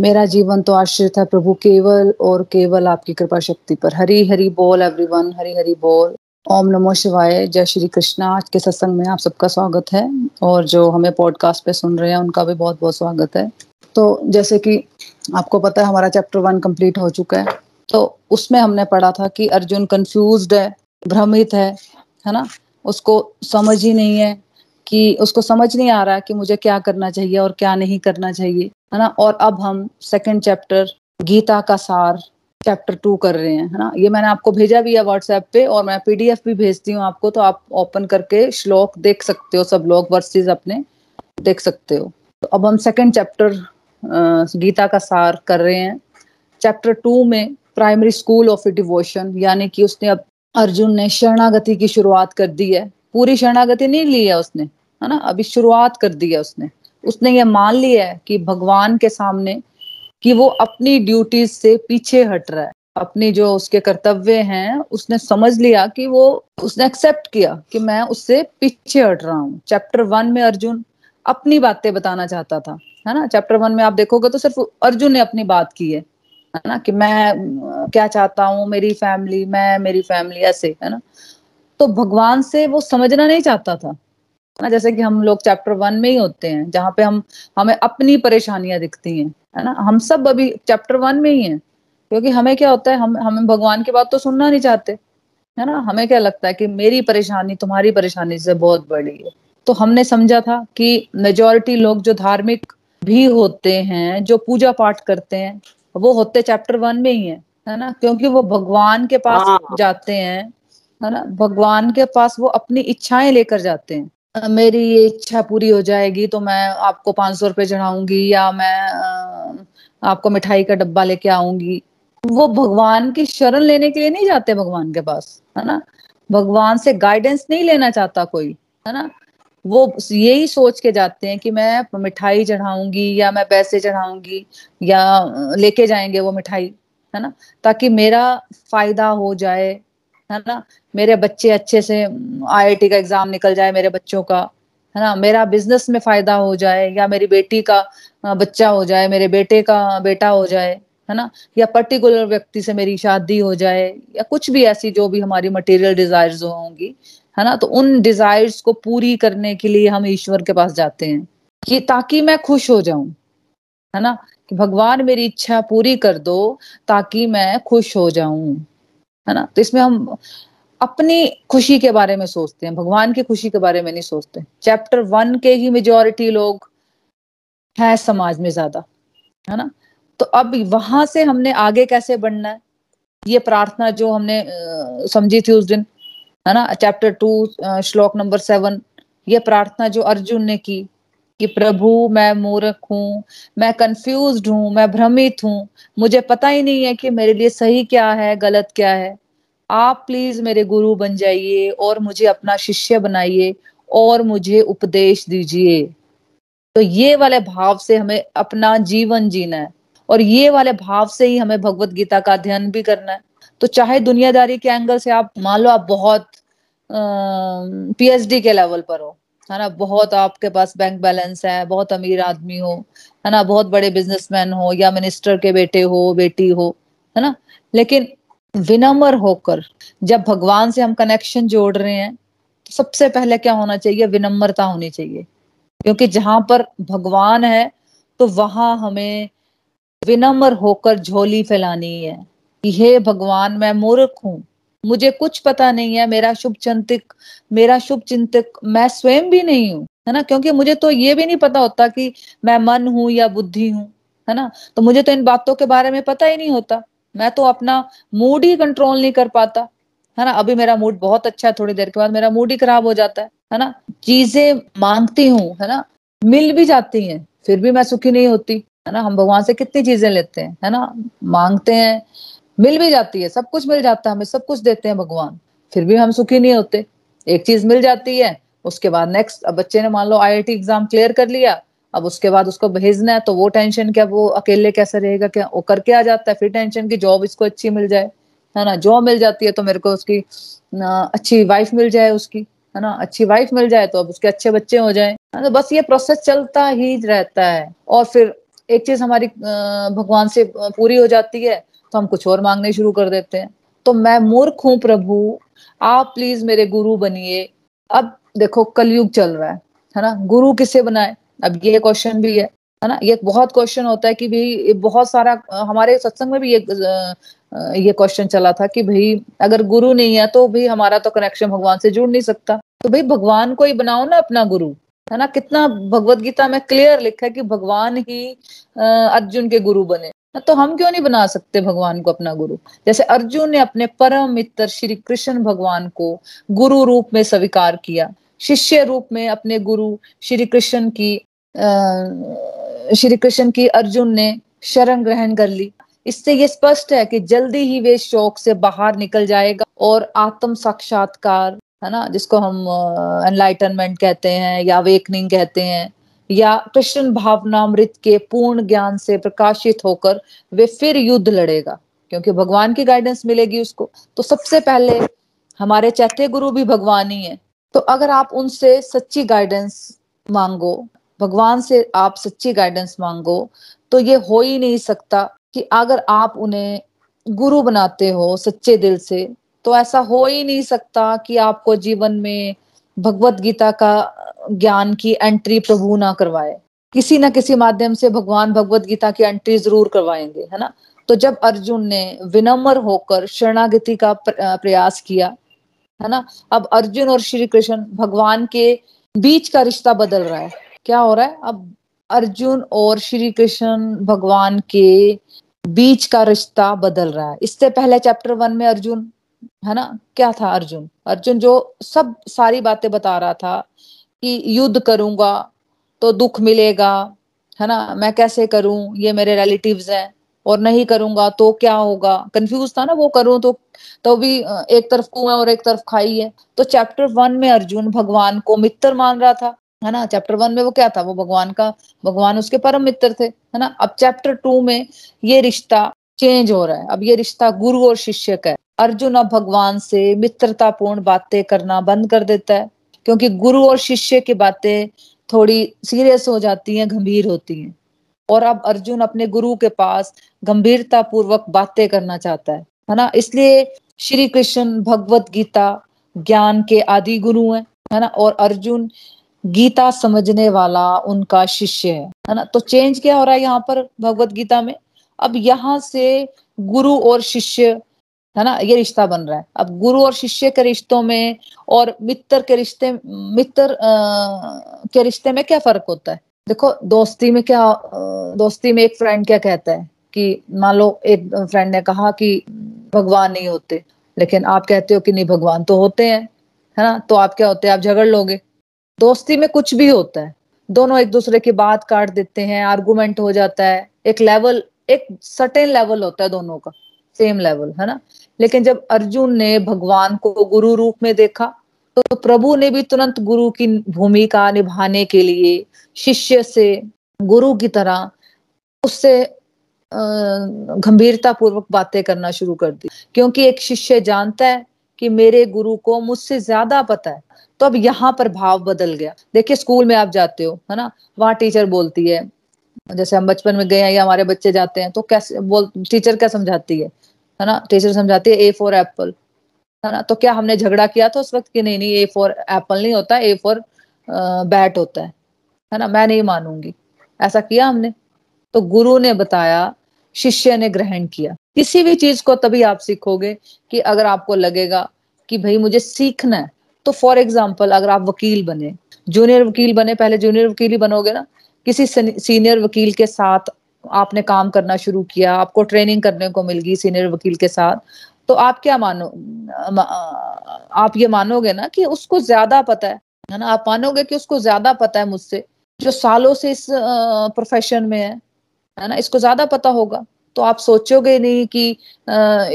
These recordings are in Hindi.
मेरा जीवन तो आश्रित है प्रभु, केवल और केवल आपकी कृपा शक्ति पर। हरी हरी बोल एवरीवन हरी हरी बोल। ओम नमो शिवाय, जय श्री कृष्णा। आज के सत्संग में आप सबका स्वागत है और जो हमें पॉडकास्ट पे सुन रहे हैं, उनका भी बहुत बहुत स्वागत है। तो जैसे कि आपको पता है, हमारा चैप्टर वन कंप्लीट हो चुका है। तो उसमें हमने पढ़ा था कि अर्जुन कंफ्यूज्ड है, भ्रमित है है ना? उसको समझ ही नहीं है। कि उसको समझ नहीं आ रहा कि मुझे क्या करना चाहिए और क्या नहीं करना चाहिए, है ना? और अब हम सेकंड चैप्टर गीता का सार चैप्टर टू कर रहे हैं, है ना? ये मैंने आपको भेजा भी है व्हाट्सएप पे और मैं पीडीएफ भी भेजती हूँ आपको तो आप ओपन करके श्लोक देख सकते हो सब लोग वर्सेस अपने देख सकते हो। तो अब हम सेकंड चैप्टर गीता का सार कर रहे हैं। चैप्टर टू में प्राइमरी स्कूल ऑफ़ डिवोशन यानी कि उसने अब अर्जुन ने शरणागति की शुरुआत कर दी है। पूरी शरणागति नहीं ली है उसने? है ना? अभी शुरुआत कर दी है उसने। उसने ये मान लिया है कि भगवान के सामने कि वो अपनी ड्यूटीज़ से पीछे हट रहा है। अपनी जो उसके कर्तव्य हैं, उसने समझ लिया कि वो, उसने एक्सेप्ट किया कि मैं उससे पीछे हट रहा हूँ। चैप्टर वन में अर्जुन अपनी बातें बताना चाहता था, है ना? चैप्टर वन में आप देखोगे तो सिर्फ़ अर्जुन ने अपनी बात की है है ना? कि मैं, क्या चाहता हूँ, मेरी फैमिली मैं, मेरी फैमिली ऐसे, है ना? तो भगवान से वो समझना नहीं चाहता था। ना? जैसे कि हम लोग चैप्टर वन में ही होते हैं जहाँ पे हम हमें अपनी परेशानियाँ दिखती हैं है ना? हम सब अभी चैप्टर वन में ही हैं क्योंकि हमें क्या होता है हम हमें भगवान की बात तो सुनना नहीं चाहते है ना? हमें क्या लगता है कि मेरी परेशानी तुम्हारी परेशानी से बहुत बड़ी है। तो हमने समझा था कि मेजोरिटी लोग जो धार्मिक भी होते हैं जो पूजा पाठ करते हैं वो होते चैप्टर वन में ही है है ना? क्योंकि वो भगवान के पास हाँ। जाते हैं है ना? भगवान के पास वो अपनी इच्छाएँ लेकर जाते हैं। मेरी ये इच्छा पूरी हो जाएगी तो मैं आपको पाँच सौ रुपये चढ़ाऊँगी या मैं आपको मिठाई का डब्बा लेके आऊँगी। वो भगवान की शरण लेने के लिए नहीं जाते भगवान के पास, है ना? भगवान से गाइडेंस नहीं लेना चाहता कोई, है ना? वो यही सोच के जाते हैं कि मैं मिठाई चढ़ाऊँगी या मैं पैसे चढ़ाऊँगी या लेके जाएँगे वो मिठाई, है ना? ताकि मेरा फ़ायदा हो जाए है ना? मेरे बच्चे अच्छे से आईआईटी का एग्ज़ाम निकल जाए मेरे बच्चों का, है ना? मेरा बिज़नेस में फ़ायदा हो जाए या मेरी बेटी का बच्चा हो जाए, मेरे बेटे का बेटा हो जाए, है ना? या पर्टिकुलर व्यक्ति से मेरी शादी हो जाए, या कुछ भी ऐसी जो भी हमारी मटेरियल डिजायर्स होंगी, है ना? तो उन डिजायर्स को पूरी करने के लिए हम ईश्वर के पास जाते हैं, कि ताकि मैं खुश हो जाऊँ, है ना? कि भगवान मेरी इच्छा पूरी कर दो ताकि मैं खुश हो जाऊँ। है ना? तो इसमें हम अपनी खुशी के बारे में सोचते हैं, भगवान की खुशी के बारे में नहीं सोचते। चैप्टर वन के ही मेजोरिटी लोग हैं समाज में ज़्यादा, है ना? तो अब वहाँ से हमने आगे कैसे बढ़ना है? ये प्रार्थना जो हमने समझी थी उस दिन, है ना? चैप्टर टू श्लोक नंबर सेवन ये प्रार्थना जो अर्जुन ने की कि प्रभु, मैं मूर्ख हूँ, मैं कंफ्यूज हूँ, मैं भ्रमित हूँ। मुझे पता ही नहीं है कि मेरे लिए सही क्या है, गलत क्या है। आप प्लीज़ मेरे गुरु बन जाइए और मुझे अपना शिष्य बनाइए और मुझे उपदेश दीजिए। तो ये वाले भाव से हमें अपना जीवन जीना है और ये वाले भाव से ही हमें भगवत गीता का अध्ययन भी करना है। तो चाहे दुनियादारी के एंगल से आप, मान लो आप बहुत पीएचडी के लेवल पर हो है ना? बहुत आपके पास बैंक बैलेंस है, बहुत अमीर आदमी हो, है ना? बहुत बड़े बिजनेसमैन हो या मिनिस्टर के बेटे हो, बेटी हो, है ना? लेकिन विनम्र होकर जब भगवान से हम कनेक्शन जोड़ रहे हैं तो सबसे पहले क्या होना चाहिए? विनम्रता होनी चाहिए। क्योंकि जहाँ पर भगवान है तो वहाँ हमें विनम्र होकर झोली फैलानी है कि, हे भगवान, मैं मूर्ख हूँ मुझे कुछ पता नहीं है, मेरा शुभ चिंतक, मेरा शुभ चिंतक, मैं स्वयं भी नहीं हूँ, है ना? क्योंकि मुझे तो ये भी नहीं पता होता कि मैं मन हूँ या बुद्धि हूँ, है ना? तो मुझे तो इन बातों के बारे में पता ही नहीं होता। मैं तो अपना मूड ही कंट्रोल नहीं कर पाता, है ना? अभी मेरा मूड बहुत अच्छा है, थोड़ी देर के बाद मेरा मूड ही खराब हो जाता है है ना? चीज़ें मांगती हूँ, है ना? मिल भी जाती हैं, फिर भी मैं सुखी नहीं होती, है ना? हम भगवान से कितनी चीज़ें लेते हैं, है ना? मांगते हैं मिल भी जाती है, सब कुछ मिल जाता है, हमें सब कुछ देते हैं भगवान। फिर भी हम सुखी नहीं होते। एक चीज़ मिल जाती है, उसके बाद नेक्स्ट अब बच्चे ने मान लो आईआईटी एग्ज़ाम क्लियर कर लिया, अब उसके बाद उसको भेजना है तो वो टेंशन क्या, वो अकेले कैसे रहेगा, क्या, वो करके आ जाता है, फिर टेंशन की जॉब इसको अच्छी मिल जाए, है ना? जॉब मिल जाती है तो मेरे को उसकी अच्छी वाइफ मिल जाए उसकी, है ना? अच्छी वाइफ मिल जाए तो अब उसके अच्छे बच्चे हो जाए तो बस ये प्रोसेस चलता ही रहता है। और फिर एक चीज़ हमारी भगवान से पूरी हो जाती है तो हम कुछ और मांगने शुरू कर देते हैं। तो मैं मूर्ख हूँ प्रभु, आप प्लीज़ मेरे गुरु बनिए। अब देखो, कलयुग चल रहा है है ना? गुरु किसे बनाए? अब ये क्वेश्चन भी है है ना? ये बहुत क्वेश्चन होता है कि भाई बहुत सारा, हमारे सत्संग में भी ये ये क्वेश्चन चला था कि भाई, अगर गुरु नहीं है तो भाई हमारा तो कनेक्शन भगवान से जुड़ नहीं सकता। तो भाई, भगवान को ही बनाओ ना अपना गुरु, है ना? कितना भगवत गीता में क्लियर लिखा है कि भगवान ही अर्जुन के गुरु बने। तो हम क्यों नहीं बना सकते भगवान को अपना गुरु? जैसे अर्जुन ने अपने परम मित्र श्री कृष्ण भगवान को गुरु रूप में स्वीकार किया, शिष्य रूप में अपने गुरु श्री कृष्ण की, अः, श्री कृष्ण की अर्जुन ने शरण ग्रहण कर ली। इससे ये स्पष्ट है कि जल्दी ही वे शौक से बाहर निकल जाएगा और आत्म साक्षात्कार, है ना, जिसको हम एनलाइटनमेंट कहते हैं या वेकनिंग कहते हैं या कृष्ण भावनामृत के पूर्ण ज्ञान से प्रकाशित होकर वे फिर युद्ध लड़ेगा, क्योंकि भगवान की गाइडेंस मिलेगी उसको। तो सबसे पहले हमारे चैत्य गुरु भी भगवान ही है। तो अगर आप उनसे सच्ची गाइडेंस मांगो, भगवान से आप सच्ची गाइडेंस मांगो तो ये हो ही नहीं सकता कि अगर आप उन्हें गुरु बनाते हो सच्चे दिल से तो ऐसा हो ही नहीं सकता कि आपको जीवन में भगवत गीता का ज्ञान की एंट्री प्रभु ना करवाए। किसी ना किसी माध्यम से भगवान भगवत गीता की एंट्री ज़रूर करवाएँगे, है ना? तो जब अर्जुन ने विनम्र होकर शरणागति का प्रयास किया, है ना? अब अर्जुन और श्री कृष्ण भगवान के बीच का रिश्ता बदल रहा है। क्या हो रहा है? अब अर्जुन और श्री कृष्ण भगवान के बीच का रिश्ता बदल रहा है। इससे पहले चैप्टर वन में अर्जुन, है ना? क्या था अर्जुन? अर्जुन जो सब सारी बातें बता रहा था कि युद्ध करूँगा तो दुख मिलेगा, है ना? मैं कैसे करूँ? ये मेरे रिलेटिव्स हैं। और नहीं करूँगा तो क्या होगा? कंफ्यूज था ना वो करूँ तो तो भी एक तरफ़ कुआँ और एक तरफ़ खाई है। तो चैप्टर वन में अर्जुन भगवान को मित्र मान रहा था, है ना? चैप्टर वन में वो क्या था? वो भगवान का, भगवान उसके परम मित्र थे, है ना? अब चैप्टर टू में ये रिश्ता चेंज हो रहा है। अब ये रिश्ता गुरु और शिष्य का है। अर्जुन अब भगवान से मित्रतापूर्ण बातें करना बंद कर देता है। क्योंकि गुरु और शिष्य की बातें थोड़ी सीरियस हो जाती हैं, गंभीर होती हैं। और अब अर्जुन अपने गुरु के पास गंभीरता पूर्वक बातें करना चाहता है है ना? इसलिए श्री कृष्ण भगवत गीता, ज्ञान के आदि गुरु हैं, है ना? और अर्जुन गीता समझने वाला उनका शिष्य है है ना? तो चेंज क्या हो रहा है यहाँ पर भगवत गीता में? अब यहाँ से गुरु और शिष्य है ना? ये रिश्ता बन रहा है। अब गुरु और शिष्य के रिश्तों में और मित्र के रिश्ते, मित्र के रिश्ते में क्या फ़र्क होता है? देखो, दोस्ती में क्या दोस्ती में एक फ्रेंड क्या कहता है कि, मान लो, एक फ्रेंड ने कहा कि, भगवान नहीं होते, लेकिन आप कहते हो कि नहीं, भगवान तो होते हैं, है ना? तो आप क्या होते हैं? आप झगड़ लोगे। दोस्ती में कुछ भी होता है। दोनों एक दूसरे की बात काट देते हैं आर्गुमेंट हो जाता है। एक लेवल एक सर्टेन लेवल होता है दोनों का। सेम लेवल है ना? लेकिन जब अर्जुन ने भगवान को गुरु रूप में देखा तो प्रभु ने भी तुरंत गुरु की भूमिका निभाने के लिए, शिष्य से, गुरु की तरह, उससे गंभीरता पूर्वक बातें करना शुरू कर दी। क्योंकि एक शिष्य जानता है कि मेरे गुरु को मुझसे ज़्यादा पता है तो अब यहाँ पर भाव बदल गया। देखिए, स्कूल में आप जाते हो, है ना? वहाँ टीचर बोलती है, जैसे हम बचपन में गए हैं या हमारे बच्चे जाते हैं तो कैसे बोल, टीचर क्या समझाती है? है ना? टीचर समझाती है ए फॉर एप्पल है ना? तो क्या हमने झगड़ा किया था उस वक्त की नहीं नहीं ए फॉर एप्पल नहीं होता ए फॉर बैट होता है है ना? मैं नहीं मानूँगी। ऐसा किया हमने। तो गुरु ने बताया, शिष्य ने ग्रहण किया। किसी भी चीज़ को तभी आप सीखोगे कि अगर आपको लगेगा कि भाई मुझे सीखना है तो फॉर एग्ज़ाम्पल अगर आप वकील बने जूनियर वकील बने, पहले जूनियर वकील ही बनोगे ना? किसी सीनियर वकील के साथ आपने काम करना शुरू किया, आपको ट्रेनिंग करने को मिल गई सीनियर वकील के साथ तो आप क्या मानो आप ये मानोगे ना कि उसको ज़्यादा पता है है ना? आप मानोगे कि उसको ज़्यादा पता है मुझसे, जो सालों से इस प्रोफेशन में है है ना? इसको ज़्यादा पता होगा तो आप सोचोगे नहीं कि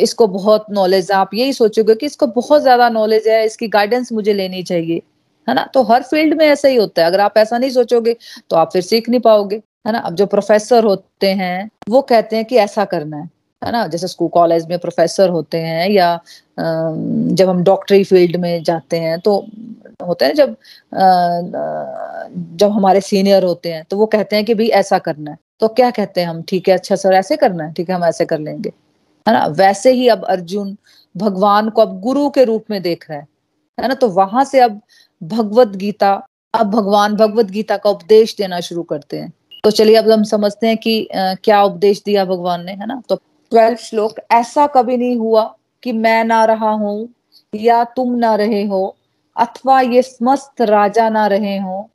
इसको बहुत नॉलेज है, आप यही सोचोगे कि इसको बहुत ज़्यादा नॉलेज है, इसकी गाइडेंस मुझे लेनी चाहिए, है ना? तो हर फ़ील्ड में ऐसा ही होता है, अगर आप ऐसा नहीं सोचोगे तो आप फिर सीख नहीं पाओगे। है ना? अब जो प्रोफेसर होते हैं, वो कहते हैं कि ऐसा करना है है ना? जैसे स्कूल कॉलेज में प्रोफेसर होते हैं या जब हम डॉक्टरी फ़ील्ड में जाते हैं तो होता है जब जब हमारे सीनियर होते हैं तो वो कहते हैं कि भाई ऐसा करना है। तो क्या कहते हैं हम? ठीक है अच्छा सर, ऐसे करना है, ठीक है, हम ऐसे कर लेंगे, है ना? वैसे ही अब अर्जुन भगवान को अब गुरु के रूप में देख रहा है है ना? तो वहाँ से अब भगवत गीता, अब भगवान भगवत गीता का उपदेश देना शुरू करते हैं। तो चलिए अब हम समझते हैं कि आ, क्या उपदेश दिया भगवान ने है ना? तो ट्वेल्थ श्लोक ऐसा कभी नहीं हुआ कि मैं ना रहा हूँ या तुम ना रहे हो अथवा ये समस्त राजा ना रहे हो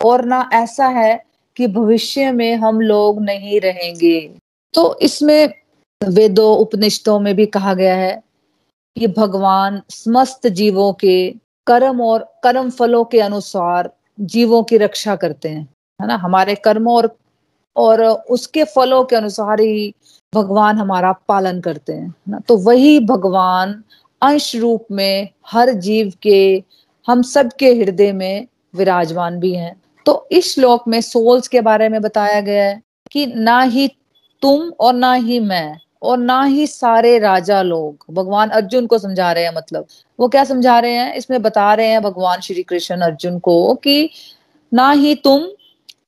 और ना ऐसा है कि भविष्य में हम लोग नहीं रहेंगे। तो इसमें वेदों उपनिषदों में भी कहा गया है कि भगवान समस्त जीवों के कर्म और कर्म फलों के अनुसार जीवों की रक्षा करते हैं। है ना, हमारे कर्मों और और उसके फलों के अनुसार ही भगवान हमारा पालन करते हैं ना? तो वही भगवान अंश रूप में हर जीव के, हम सब के हृदय में विराजमान भी हैं। तो इस श्लोक में सोल्स के बारे में बताया गया है कि ना ही तुम और ना ही मैं और ना ही सारे राजा लोग, भगवान अर्जुन को समझा रहे हैं मतलब वो क्या समझा रहे हैं? इसमें बता रहे हैं भगवान श्री कृष्ण अर्जुन को कि ना ही तुम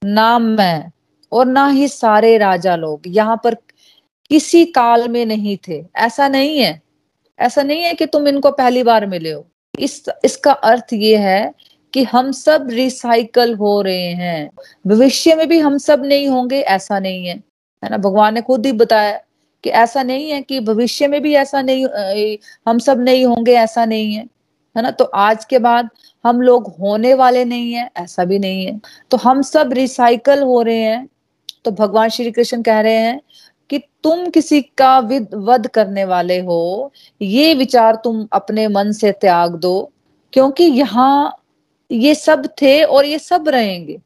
ना मैं और ना ही सारे राजा लोग यहाँ पर किसी काल में नहीं थे। ऐसा नहीं है। ऐसा नहीं है कि तुम इनको पहली बार मिले हो। इस, इसका अर्थ ये है कि हम सब रिसाइकल हो रहे हैं। भविष्य में भी हम सब नहीं होंगे, ऐसा नहीं है। है ना? भगवान ने खुद ही बताया कि ऐसा नहीं है कि भविष्य में भी ऐसा नहीं हम सब नहीं होंगे, ऐसा नहीं है। है ना? तो आज के बाद हम लोग होने वाले नहीं है, ऐसा भी नहीं है। तो हम सब रिसाइकल हो रहे हैं। तो भगवान श्री कृष्ण कह रहे हैं कि तुम किसी का विद, वध करने वाले हो। ये विचार तुम अपने मन से त्याग दो, क्योंकि यहाँ ये सब थे और ये सब रहेंगे।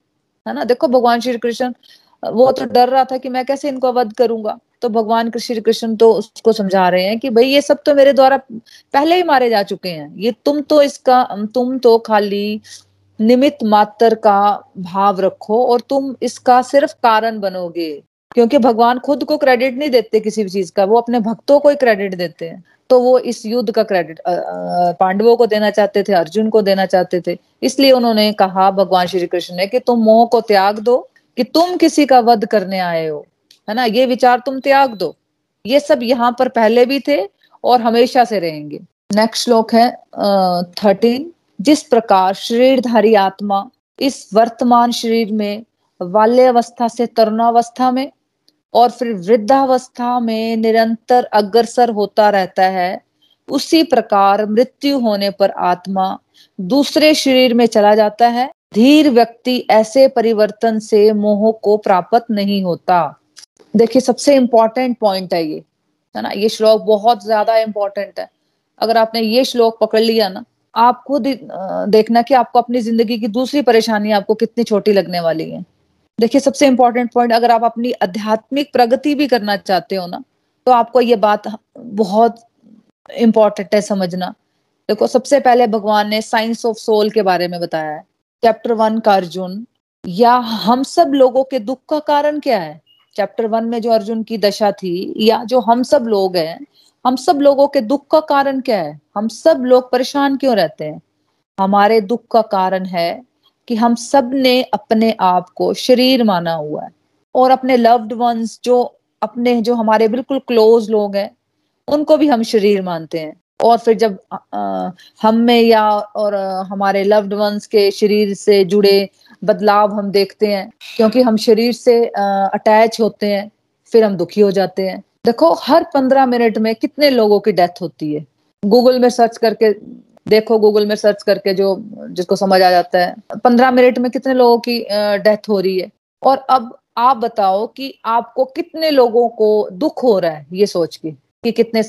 है ना? देखो, भगवान श्री कृष्ण, वो तो डर रहा था कि मैं कैसे इनको वध करूँगा। तो भगवान श्री कृष्ण तो उसको समझा रहे हैं कि भाई ये सब तो मेरे द्वारा पहले ही मारे जा चुके हैं। ये तुम तो इसका, तुम तो खाली निमित मात्र का भाव रखो और तुम इसका सिर्फ़ कारण बनोगे। क्योंकि भगवान खुद को क्रेडिट नहीं देते किसी भी चीज़ का, वो अपने भक्तों को ही क्रेडिट देते हैं। तो वो इस युद्ध का क्रेडिट पांडवों को देना चाहते थे, अर्जुन को देना चाहते थे। इसलिए उन्होंने कहा भगवान श्री कृष्ण ने कि तुम मोह को त्याग दो कि तुम किसी का वध करने आए हो। है ना? ये विचार तुम त्याग दो। ये सब यहाँ पर पहले भी थे और हमेशा से रहेंगे। नेक्स्ट श्लोक है थर्टीन जिस प्रकार शरीरधारी आत्मा इस वर्तमान शरीर में बाल्यावस्था से तरुणावस्था में और फिर वृद्धावस्था में निरंतर अग्रसर होता रहता है, उसी प्रकार मृत्यु होने पर आत्मा दूसरे शरीर में चला जाता है। धीर व्यक्ति ऐसे परिवर्तन से मोह को प्राप्त नहीं होता। देखिए, सबसे इंपॉर्टेंट पॉइंट है ये, है ना? ये श्लोक बहुत ज़्यादा इंपॉर्टेंट है। अगर आपने ये श्लोक पकड़ लिया ना आप खुद देखना कि आपको अपनी ज़िंदगी की दूसरी परेशानी आपको कितनी छोटी लगने वाली है। देखिए, सबसे इंपॉर्टेंट पॉइंट अगर आप अपनी आध्यात्मिक प्रगति भी करना चाहते हो ना तो आपको ये बात बहुत इंपॉर्टेंट है समझना। देखो, सबसे पहले भगवान ने साइंस ऑफ़ सोल के बारे में बताया है। चैप्टर वन का अर्जुन या हम सब लोगों के दुख का कारण क्या है? चैप्टर वन में जो अर्जुन की दशा थी या जो हम सब लोग हैं हम सब लोगों के दुख का कारण क्या है? हम सब लोग परेशान क्यों रहते हैं? हमारे दुख का कारण है कि हम सबने अपने आप को शरीर माना हुआ है। और अपने लव्ड वंस जो अपने जो हमारे बिल्कुल क्लोज लोग हैं उनको भी हम शरीर मानते हैं। और फिर जब आ, हम में या और हमारे लव्ड वंस के शरीर से जुड़े बदलाव हम देखते हैं, क्योंकि हम शरीर से अटैच होते हैं, फिर हम दुखी हो जाते हैं। देखो, हर पंद्रह मिनट में कितने लोगों की डेथ होती है? गूगल में सर्च करके, देखो गूगल में सर्च करके जो, जिसको समझ आ जाता है, पंद्रह मिनट में कितने लोगों की डेथ हो रही है? और अब आप बताओ कि आपको कितने लोगों को दुख हो रहा है, ये सोच के, कि कितने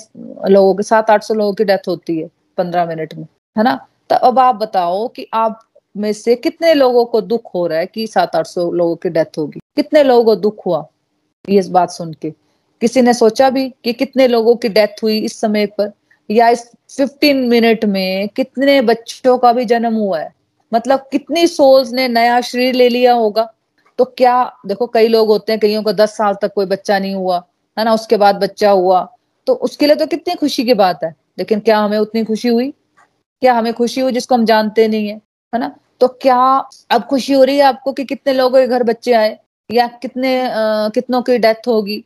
लोगों के, सात आठ सौ लोगों की डेथ होती है पंद्रह मिनट में, है ना? तो अब आप बताओ कि आप में से कितने लोगों को दुख हो रहा है कि सात आठ सौ लोगों की डेथ होगी? कितने लोगों को दुख हुआ? ये बात सुन के। किसी ने सोचा भी कि कितने लोगों की डेथ हुई इस समय पर? या इस 15 मिनट में कितने बच्चों का भी जन्म हुआ है? मतलब कितनी सोल्स ने नया शरीर ले लिया होगा? तो क्या, देखो कई लोग होते हैं, कईयों को दस साल तक कोई बच्चा नहीं हुआ, है ना? उसके बाद बच्चा हुआ। तो उसके लिए तो कितनी खुशी की बात है। लेकिन क्या हमें उतनी खुशी हुई? क्या हमें खुशी हुई जिसको हम जानते नहीं है? है ना? तो क्या अब खुशी हो रही है आपको कि कितने लोगों के घर बच्चे आए? या कितने आ, कितनों की डेथ होगी?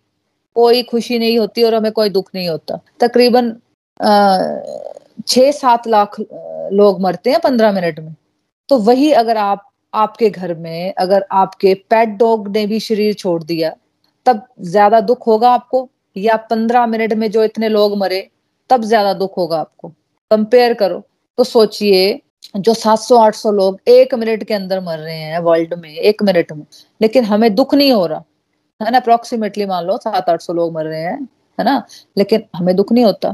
कोई खुशी नहीं होती और हमें कोई दुख नहीं होता। तकरीबन छह सात लाख लोग मरते हैं पंद्रह मिनट में। तो वही अगर आप आपके घर में अगर आपके पेट डॉग ने भी शरीर छोड़ दिया तब ज़्यादा दुख होगा आपको? या पंद्रह मिनट में जो इतने लोग मरे तब ज़्यादा दुख होगा आपको? कंपेयर करो। तो सोचिए जो 700-800 लोग एक मिनट के अंदर मर रहे हैं वर्ल्ड में, एक मिनट में। लेकिन हमें दुख नहीं हो रहा, है ना? अप्रोक्सीमेटली मान लो सात आठ सौ लोग मर रहे हैं, है ना? लेकिन हमें दुख नहीं होता,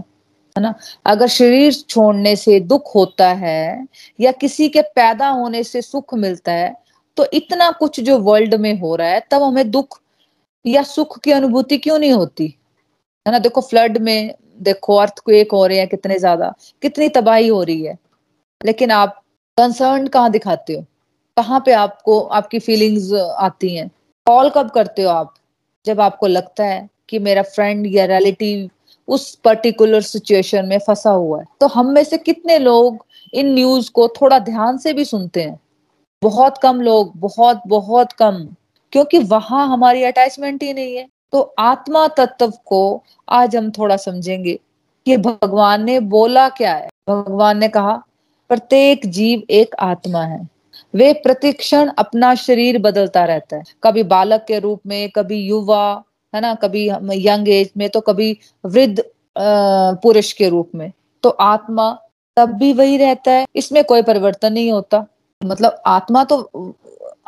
है ना? अगर शरीर छोड़ने से दुख होता है या किसी के पैदा होने से सुख मिलता है तो इतना कुछ जो वर्ल्ड में हो रहा है, तब हमें दुख या सुख की अनुभूति क्यों नहीं होती? है ना? देखो फ्लड में देखो अर्थक्वेक हो रहे हैं कितने ज़्यादा, कितनी तबाही हो रही है। लेकिन आप कंसर्न कहाँ दिखाते हो? कहाँ पे आपको, आपकी फीलिंग्स आती हैं? कॉल कब करते हो आप? जब आपको लगता है कि मेरा फ्रेंड या रिलेटिव उस पर्टिकुलर सिचुएशन में फंसा हुआ है। तो हम में से कितने लोग इन न्यूज़ को थोड़ा ध्यान से भी सुनते हैं? बहुत कम लोग, बहुत बहुत कम। क्योंकि वहाँ हमारी अटैचमेंट ही नहीं है। तो आत्मा तत्व को आज हम थोड़ा समझेंगे कि भगवान ने बोला क्या है? भगवान ने कहा प्रत्येक जीव एक आत्मा है। वे प्रतिक्षण अपना शरीर बदलता रहता है। कभी बालक के रूप में, कभी युवा, है ना, कभी यंग एज में तो कभी वृद्ध पुरुष के रूप में। तो आत्मा तब भी वही रहता है, इसमें कोई परिवर्तन नहीं होता। मतलब आत्मा तो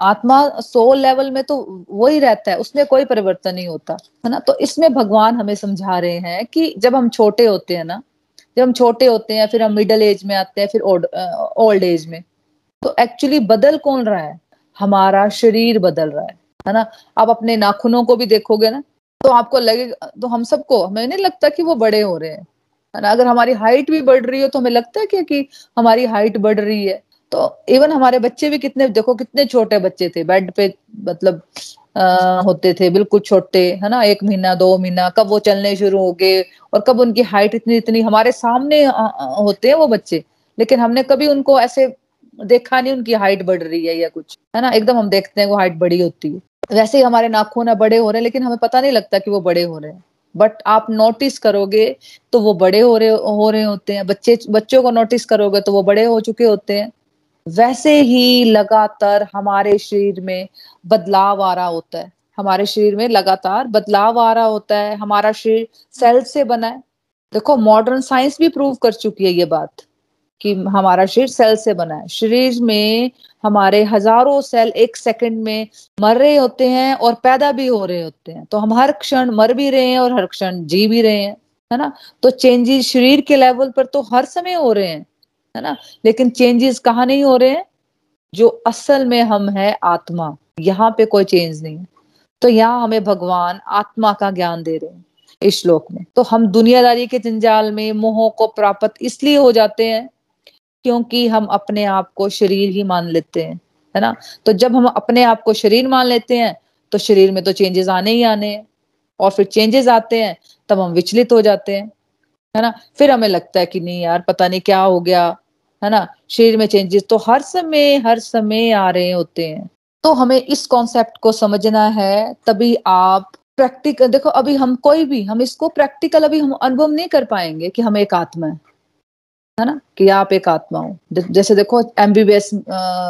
आत्मा सोल लेवल में तो वही रहता है, उसमें कोई परिवर्तन नहीं होता, है ना। तो इसमें भगवान हमें समझा रहे हैं कि जब हम छोटे होते हैं ना जब हम छोटे होते हैं, फिर हम मिडल एज में आते हैं, फिर ओल्ड एज में। तो एक्चुअली बदल कौन रहा है? हमारा शरीर बदल रहा है है ना? आप अपने नाखूनों को भी देखोगे ना तो आपको लगेगा तो हम सबको, हमें नहीं लगता कि वो बड़े हो रहे हैं, है ना? अगर हमारी हाइट भी बढ़ रही हो तो हमें लगता है क्या कि हमारी हाइट बढ़ रही है? तो इवन हमारे बच्चे भी कितने, देखो कितने छोटे बच्चे थे बेड पे मतलब होते थे, बिल्कुल छोटे, है ना, एक महीना, दो महीना, कब वो चलने शुरू हो गए और कब उनकी हाइट इतनी इतनी, हमारे सामने होते हैं वो बच्चे, लेकिन हमने कभी उनको ऐसे देखा नहीं उनकी हाइट बढ़ रही है या कुछ, है ना, एकदम हम देखते हैं वो हाइट बड़ी होती है। वैसे ही हमारे नाखून ना बड़े हो रहे हैं, लेकिन हमें पता नहीं लगता कि वो बड़े हो रहे हैं बट आप नोटिस करोगे तो वो बड़े हो रहे हो रहे होते हैं, बच्चे, बच्चों को नोटिस करोगे तो वो बड़े हो चुके होते हैं। वैसे ही लगातार हमारे शरीर में बदलाव आ रहा होता है। हमारे शरीर में लगातार बदलाव आ रहा होता है। हमारा शरीर सेल से बना है। देखो मॉडर्न साइंस भी प्रूव कर चुकी है ये बात कि हमारा शरीर सेल से बना है। शरीर में हमारे हज़ारों सेल एक सेकंड में मर रहे होते हैं और पैदा भी हो रहे होते हैं। तो हम हर क्षण मर भी रहे हैं और हर क्षण जी भी रहे हैं, है ना? तो चेंजेस शरीर के लेवल पर तो हर समय हो रहे हैं। है ना? लेकिन चेंजेस कहाँ नहीं हो रहे हैं? जो असल में हम है आत्मा। यहाँ पे कोई चेंज नहीं है। तो यहाँ हमें भगवान आत्मा का ज्ञान दे रहे हैं इस श्लोक में। तो हम दुनियादारी के जंजाल में मोह को प्राप्त इसलिए हो जाते हैं क्योंकि हम अपने आप को शरीर ही मान लेते हैं, है ना? तो जब हम अपने आप को शरीर मान लेते हैं तो शरीर में तो चेंजेस आने ही आने हैं। और फिर चेंजेस आते हैं, तब हम विचलित हो जाते हैं, है ना? फिर हमें लगता है कि नहीं यार, पता नहीं क्या हो गया। है ना? शरीर में चेंजेस तो हर समय हर समय आ रहे होते हैं। तो हमें इस कॉन्सेप्ट को समझना है तभी आप प्रैक्टिकल देखो अभी हम कोई भी हम इसको प्रैक्टिकल अभी हम अनुभव नहीं कर पाएँगे कि हम एक आत्मा है। है ना? कि आप एक आत्मा हो। जैसे देखो एमबीबीएस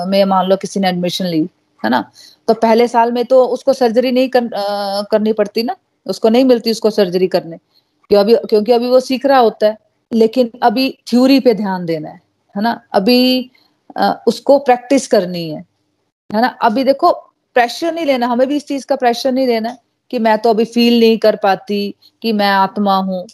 में मान लो किसी ने एडमिशन ली है ना? तो पहले साल में तो उसको सर्जरी नहीं कर, आ, करनी पड़ती ना। उसको नहीं मिलती उसको सर्जरी करने। क्यों अभी क्योंकि अभी वो सीख रहा होता है। लेकिन अभी थ्योरी पे ध्यान देना है। है ना? अभी आ, उसको प्रैक्टिस करनी है। है ना? अभी देखो प्रेशर नहीं लेना हमें भी इस चीज़ का प्रेशर नहीं लेना कि मैं तो अभी फील नहीं कर पाती कि मैं आत्मा हूँ।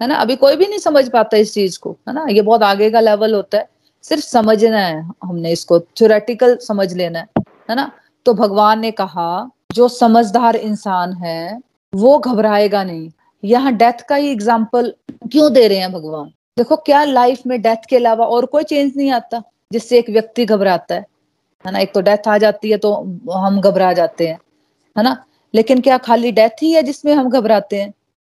है ना? अभी कोई भी नहीं समझ पाता इस चीज़ को है ना? ये बहुत आगे का लेवल होता है। सिर्फ़ समझना है हमने इसको थ्योरेटिकल समझ लेना है। है ना? तो भगवान ने कहा जो समझदार इंसान है वो घबराएगा नहीं। यहाँ डेथ का ही एग्ज़ाम्पल क्यों दे रहे हैं भगवान? देखो क्या लाइफ में डेथ के अलावा और कोई चेंज नहीं आता जिससे एक व्यक्ति घबराता है। है ना? एक तो डेथ आ जाती है तो हम घबरा जाते हैं है ना? लेकिन क्या खाली डेथ ही है जिसमें हम घबराते हैं?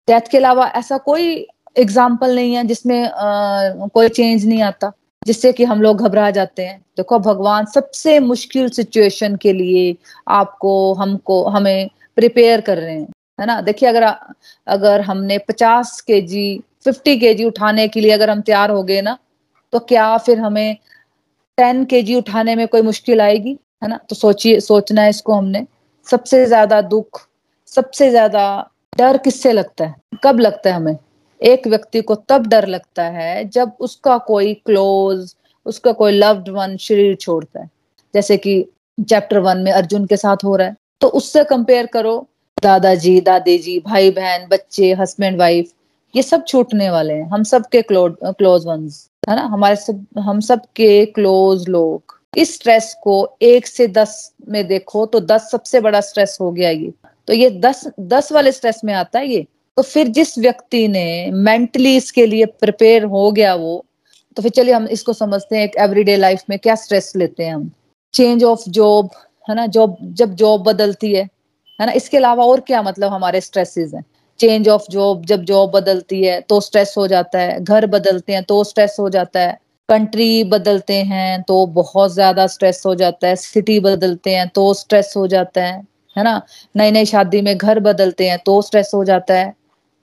डेथ के अलावा ऐसा कोई एग्ज़ाम्पल नहीं है जिसमें आ, कोई चेंज नहीं आता जिससे कि हम लोग घबरा जाते हैं। देखो भगवान सबसे मुश्किल सिचुएशन के लिए आपको हमको हमें प्रिपेयर कर रहे हैं है ना? देखिए अगर अगर हमने पचास के जी फिफ्टी के उठाने के लिए अगर हम तैयार हो गए ना तो क्या फिर हमें टेन के उठाने में कोई मुश्किल आएगी? है ना? तो सोचिए, सोचना है इसको हमने। सबसे ज़्यादा दुख, सबसे ज़्यादा डर किससे लगता है? कब लगता है हमें? एक व्यक्ति को तब डर लगता है जब उसका कोई क्लोज उसका कोई लव्ड वन शरीर छोड़ता है। जैसे कि चैप्टर वन में अर्जुन के साथ हो रहा है। तो उससे कंपेयर करो, दादाजी दादी जी भाई बहन बच्चे हस्बैंड वाइफ ये सब छूटने वाले हैं। हम सब के क्लोज वंस है ना? हमारे सब, हम सब के क्लोज लोग। इस स्ट्रेस को एक से दस में देखो तो दस सबसे बड़ा स्ट्रेस हो गया ये। तो ये दस दस वाले स्ट्रेस में आता है ये। तो फिर जिस व्यक्ति ने मेंटली इसके लिए प्रिपेयर हो गया वो तो फिर चलिए हम इसको समझते हैं एक एवरीडे लाइफ में क्या स्ट्रेस लेते हैं हम। चेंज ऑफ़ जॉब है ना? जॉब जब जॉब बदलती है है ना? इसके अलावा और क्या मतलब हमारे स्ट्रेसेस हैं? चेंज ऑफ़ जॉब जब जॉब बदलती है तो स्ट्रेस हो जाता है। घर बदलते हैं तो स्ट्रेस हो जाता है। कंट्री बदलते हैं तो बहुत ज़्यादा स्ट्रेस हो जाता है। सिटी बदलते हैं तो स्ट्रेस हो जाता है। है ना? नई नई शादी में घर बदलते हैं तो स्ट्रेस हो जाता है।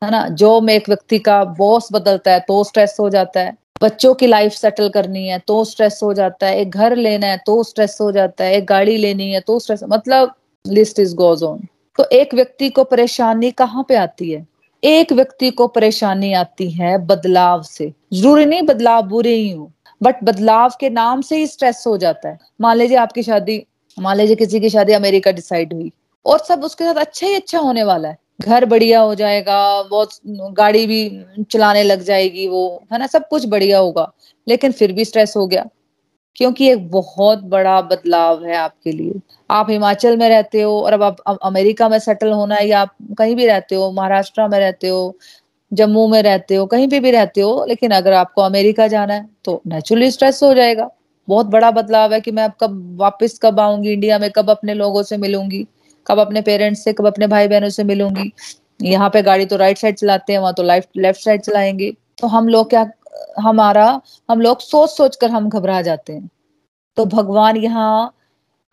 है ना? जॉब में एक व्यक्ति का बॉस बदलता है तो स्ट्रेस हो जाता है। बच्चों की लाइफ सेटल करनी है तो स्ट्रेस हो जाता है। एक घर लेना है तो स्ट्रेस हो जाता है। एक गाड़ी लेनी है तो स्ट्रेस मतलब लिस्ट इज़ गोज ऑन तो एक व्यक्ति को परेशानी कहाँ पे आती है? एक व्यक्ति को परेशानी आती है बदलाव से। ज़रूरी नहीं बदलाव बुरे ही हो बट बदलाव के नाम से ही स्ट्रेस हो जाता है। मान लीजिए आपकी शादी, मान लीजिए किसी की शादी अमेरिका डिसाइड हुई, और सब उसके साथ अच्छा ही अच्छा होने वाला है। घर बढ़िया हो जाएगा, बहुत गाड़ी भी चलाने लग जाएगी वो, है ना? सब कुछ बढ़िया होगा, लेकिन फिर भी स्ट्रेस हो गया। क्योंकि एक बहुत बड़ा बदलाव है आपके लिए। आप हिमाचल में रहते हो और अब आप अमेरिका में सेटल होना है या आप कहीं भी रहते हो, महाराष्ट्र में रहते हो, जम्मू में रहते हो, कहीं पे भी रहते हो, लेकिन अगर आपको अमेरिका जाना है तो नेचुरली स्ट्रेस हो जाएगा। बहुत बड़ा बदलाव है कि मैं अब कब वापस कब आऊँगी इंडिया में, कब अपने लोगों से मिलूँगी, कब अपने पेरेंट्स से, कब अपने भाई बहनों से मिलूँगी। यहाँ पे गाड़ी तो राइट साइड चलाते हैं, वहाँ तो लेफ़्ट लेफ़्ट साइड चलाएँगे। तो हम लोग क्या हमारा, हम लोग सोच सोच कर हम घबरा जाते हैं। तो भगवान यहाँ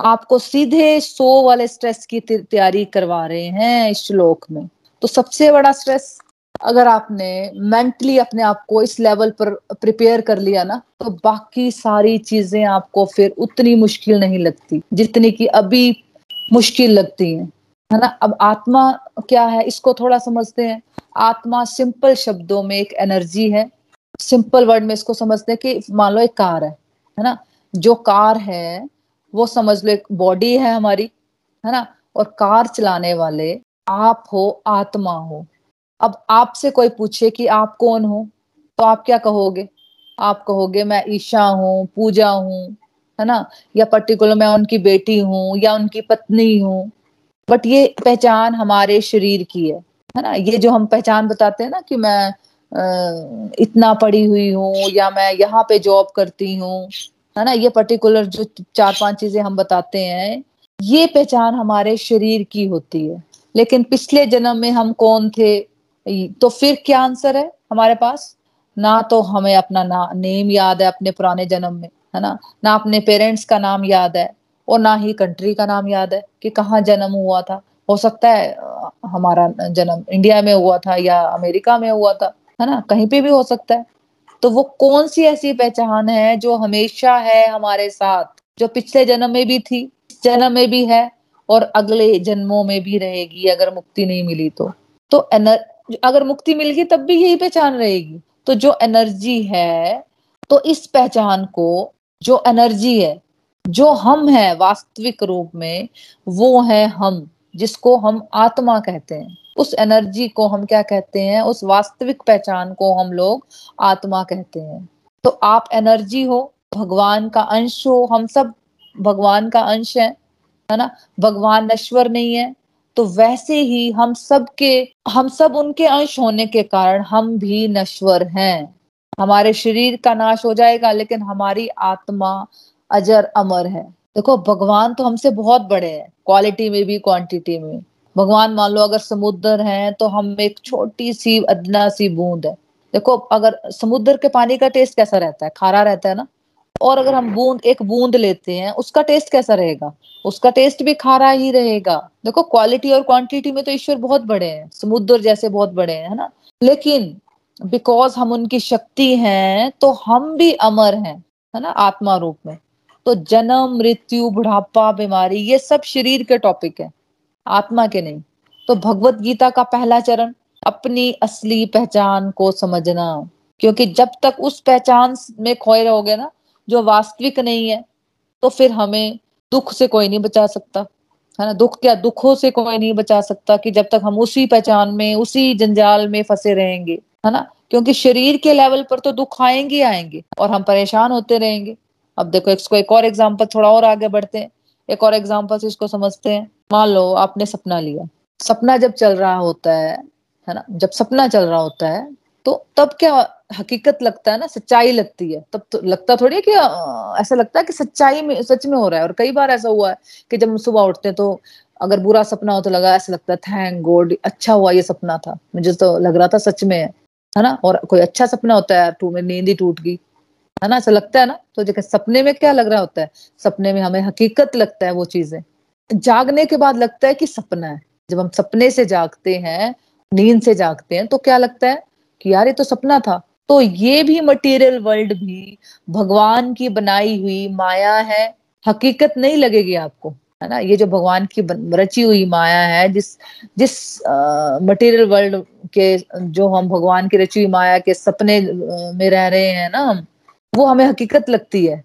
आपको सीधे सो वाले स्ट्रेस की तैयारी करवा रहे हैं इस श्लोक में। तो सबसे बड़ा स्ट्रेस अगर आपने मेंटली अपने आप को इस लेवल पर प्रिपेयर कर लिया ना तो बाकी सारी चीज़ें आपको फिर उतनी मुश्किल नहीं लगती, जितनी की अभी मुश्किल लगती है। है ना? अब आत्मा क्या है, इसको थोड़ा समझते हैं। आत्मा सिंपल शब्दों में एक एनर्जी है। सिंपल वर्ड में इसको समझते हैं कि मान लो एक कार है है ना? जो कार है, वो समझ लो एक बॉडी है हमारी, है ना? और कार चलाने वाले, आप हो, आत्मा हो। अब आपसे कोई पूछे कि आप कौन हो तो आप क्या कहोगे? आप कहोगे, मैं ईशा हूँ, पूजा हूँ, है ना? या पर्टिकुलर मैं उनकी बेटी हूँ, या उनकी पत्नी हूँ। बट ये पहचान हमारे शरीर की है है ना? ये जो हम पहचान बताते हैं ना कि मैं इतना पढ़ी हुई हूँ या मैं यहाँ पे जॉब करती हूँ, है ना? ये पर्टिकुलर जो चार पाँच चीज़ें हम बताते हैं, ये पहचान हमारे शरीर की होती है। लेकिन पिछले जन्म में हम कौन थे? तो फिर क्या आंसर है हमारे पास? ना तो हमें अपना ना नेम याद है अपने पुराने जन्म में, है ना? ना अपने पेरेंट्स का नाम याद है और ना ही कंट्री का नाम याद है कि कहाँ जन्म हुआ था। हो सकता है हमारा जन्म इंडिया में हुआ था या अमेरिका में हुआ था। है ना? कहीं पे भी हो सकता है। तो वो कौन सी ऐसी पहचान है जो हमेशा है हमारे साथ, जो पिछले जन्म में भी थी जन्म में भी है और अगले जन्मों में भी रहेगी अगर मुक्ति नहीं मिली तो? तो एनर, अगर मुक्ति मिल गई तब भी यही पहचान रहेगी। तो जो एनर्जी है तो इस पहचान को जो एनर्जी है, जो हम है वास्तविक रूप में, वो है हम, जिसको हम आत्मा कहते हैं। उस एनर्जी को हम क्या कहते हैं? उस वास्तविक पहचान को हम लोग आत्मा कहते हैं। तो आप एनर्जी हो, भगवान का अंश हो, हम सब भगवान का अंश है है ना? भगवान नश्वर नहीं है तो वैसे ही हम सब के हम सब उनके अंश होने के कारण हम भी नश्वर हैं। हमारे शरीर का नाश हो जाएगा, लेकिन हमारी आत्मा अजर अमर है। देखो, भगवान तो हमसे बहुत बड़े हैं क्वालिटी में भी क्वांटिटी में। भगवान मान लो अगर समुद्र है तो हम एक छोटी सी अदना सी बूंद है। देखो, अगर समुद्र के पानी का टेस्ट कैसा रहता है? खारा रहता है ना? और अगर हम बूंद, एक बूंद लेते हैं, उसका टेस्ट कैसा रहेगा? उसका टेस्ट भी खारा ही रहेगा। देखो क्वालिटी और क्वांटिटी में तो ईश्वर बहुत बड़े हैं। समुद्र जैसे बहुत बड़े हैं, है ना? लेकिन बिकॉज़ हम उनकी शक्ति हैं तो हम भी अमर हैं, है ना? आत्मा रूप में। तो जन्म, मृत्यु, बुढ़ापा, बीमारी, ये सब शरीर के टॉपिक है। आत्मा के नहीं। तो भगवत गीता का पहला चरण, अपनी असली पहचान को समझना। क्योंकि जब तक उस पहचान में खोए रहोगे ना, जो वास्तविक नहीं है तो फिर हमें दुख से कोई नहीं बचा सकता। है ना? दुख क्या? दुखों से कोई नहीं बचा सकता कि जब तक हम उसी पहचान में, उसी जंजाल में फंसे रहेंगे। है ना? क्योंकि शरीर के लेवल पर तो दुख आएँगे आएँगे, और हम परेशान होते रहेंगे। अब देखो, इसको एक और एग्ज़ाम्पल थोड़ा और आगे बढ़ते हैं। एक और एग्ज़ाम्पल से इसको समझते हैं। मान लो आपने सपना लिया। सपना जब चल रहा होता है है ना? जब सपना चल रहा होता है तो तब क्या हकीकत लगता है ना? सच्चाई लगती है। तब तो लगता थोड़ी है कि ऐसा लगता है कि सच्चाई में, सच में हो रहा है। और कई बार ऐसा हुआ है कि जब हम सुबह उठते हैं तो अगर बुरा सपना हो तो लगा, ऐसा लगता है, थैंक गॉड अच्छा हुआ ये सपना था। मुझे तो लग रहा था सच में है। है ना? और कोई अच्छा सपना होता है टू में नींद ही टूट गई। है ना? ऐसा लगता है ना? तो देखे सपने में क्या लग रहा होता है? सपने में हमें हकीकत लगता है वो चीज़ें। जागने के बाद लगता है कि सपना है। जब हम सपने से जागते हैं, नींद से जागते हैं तो क्या लगता है कि यार, ये तो सपना था। तो ये भी मटेरियल वर्ल्ड भी, भगवान की बनाई हुई माया है, हकीकत नहीं लगेगी आपको, है ना? ये जो भगवान की रची हुई माया है, जिस जिस मटेरियल वर्ल्ड के, जो हम भगवान की रची हुई माया के सपने में रह रहे हैं ना हम वो हमें हकीकत लगती है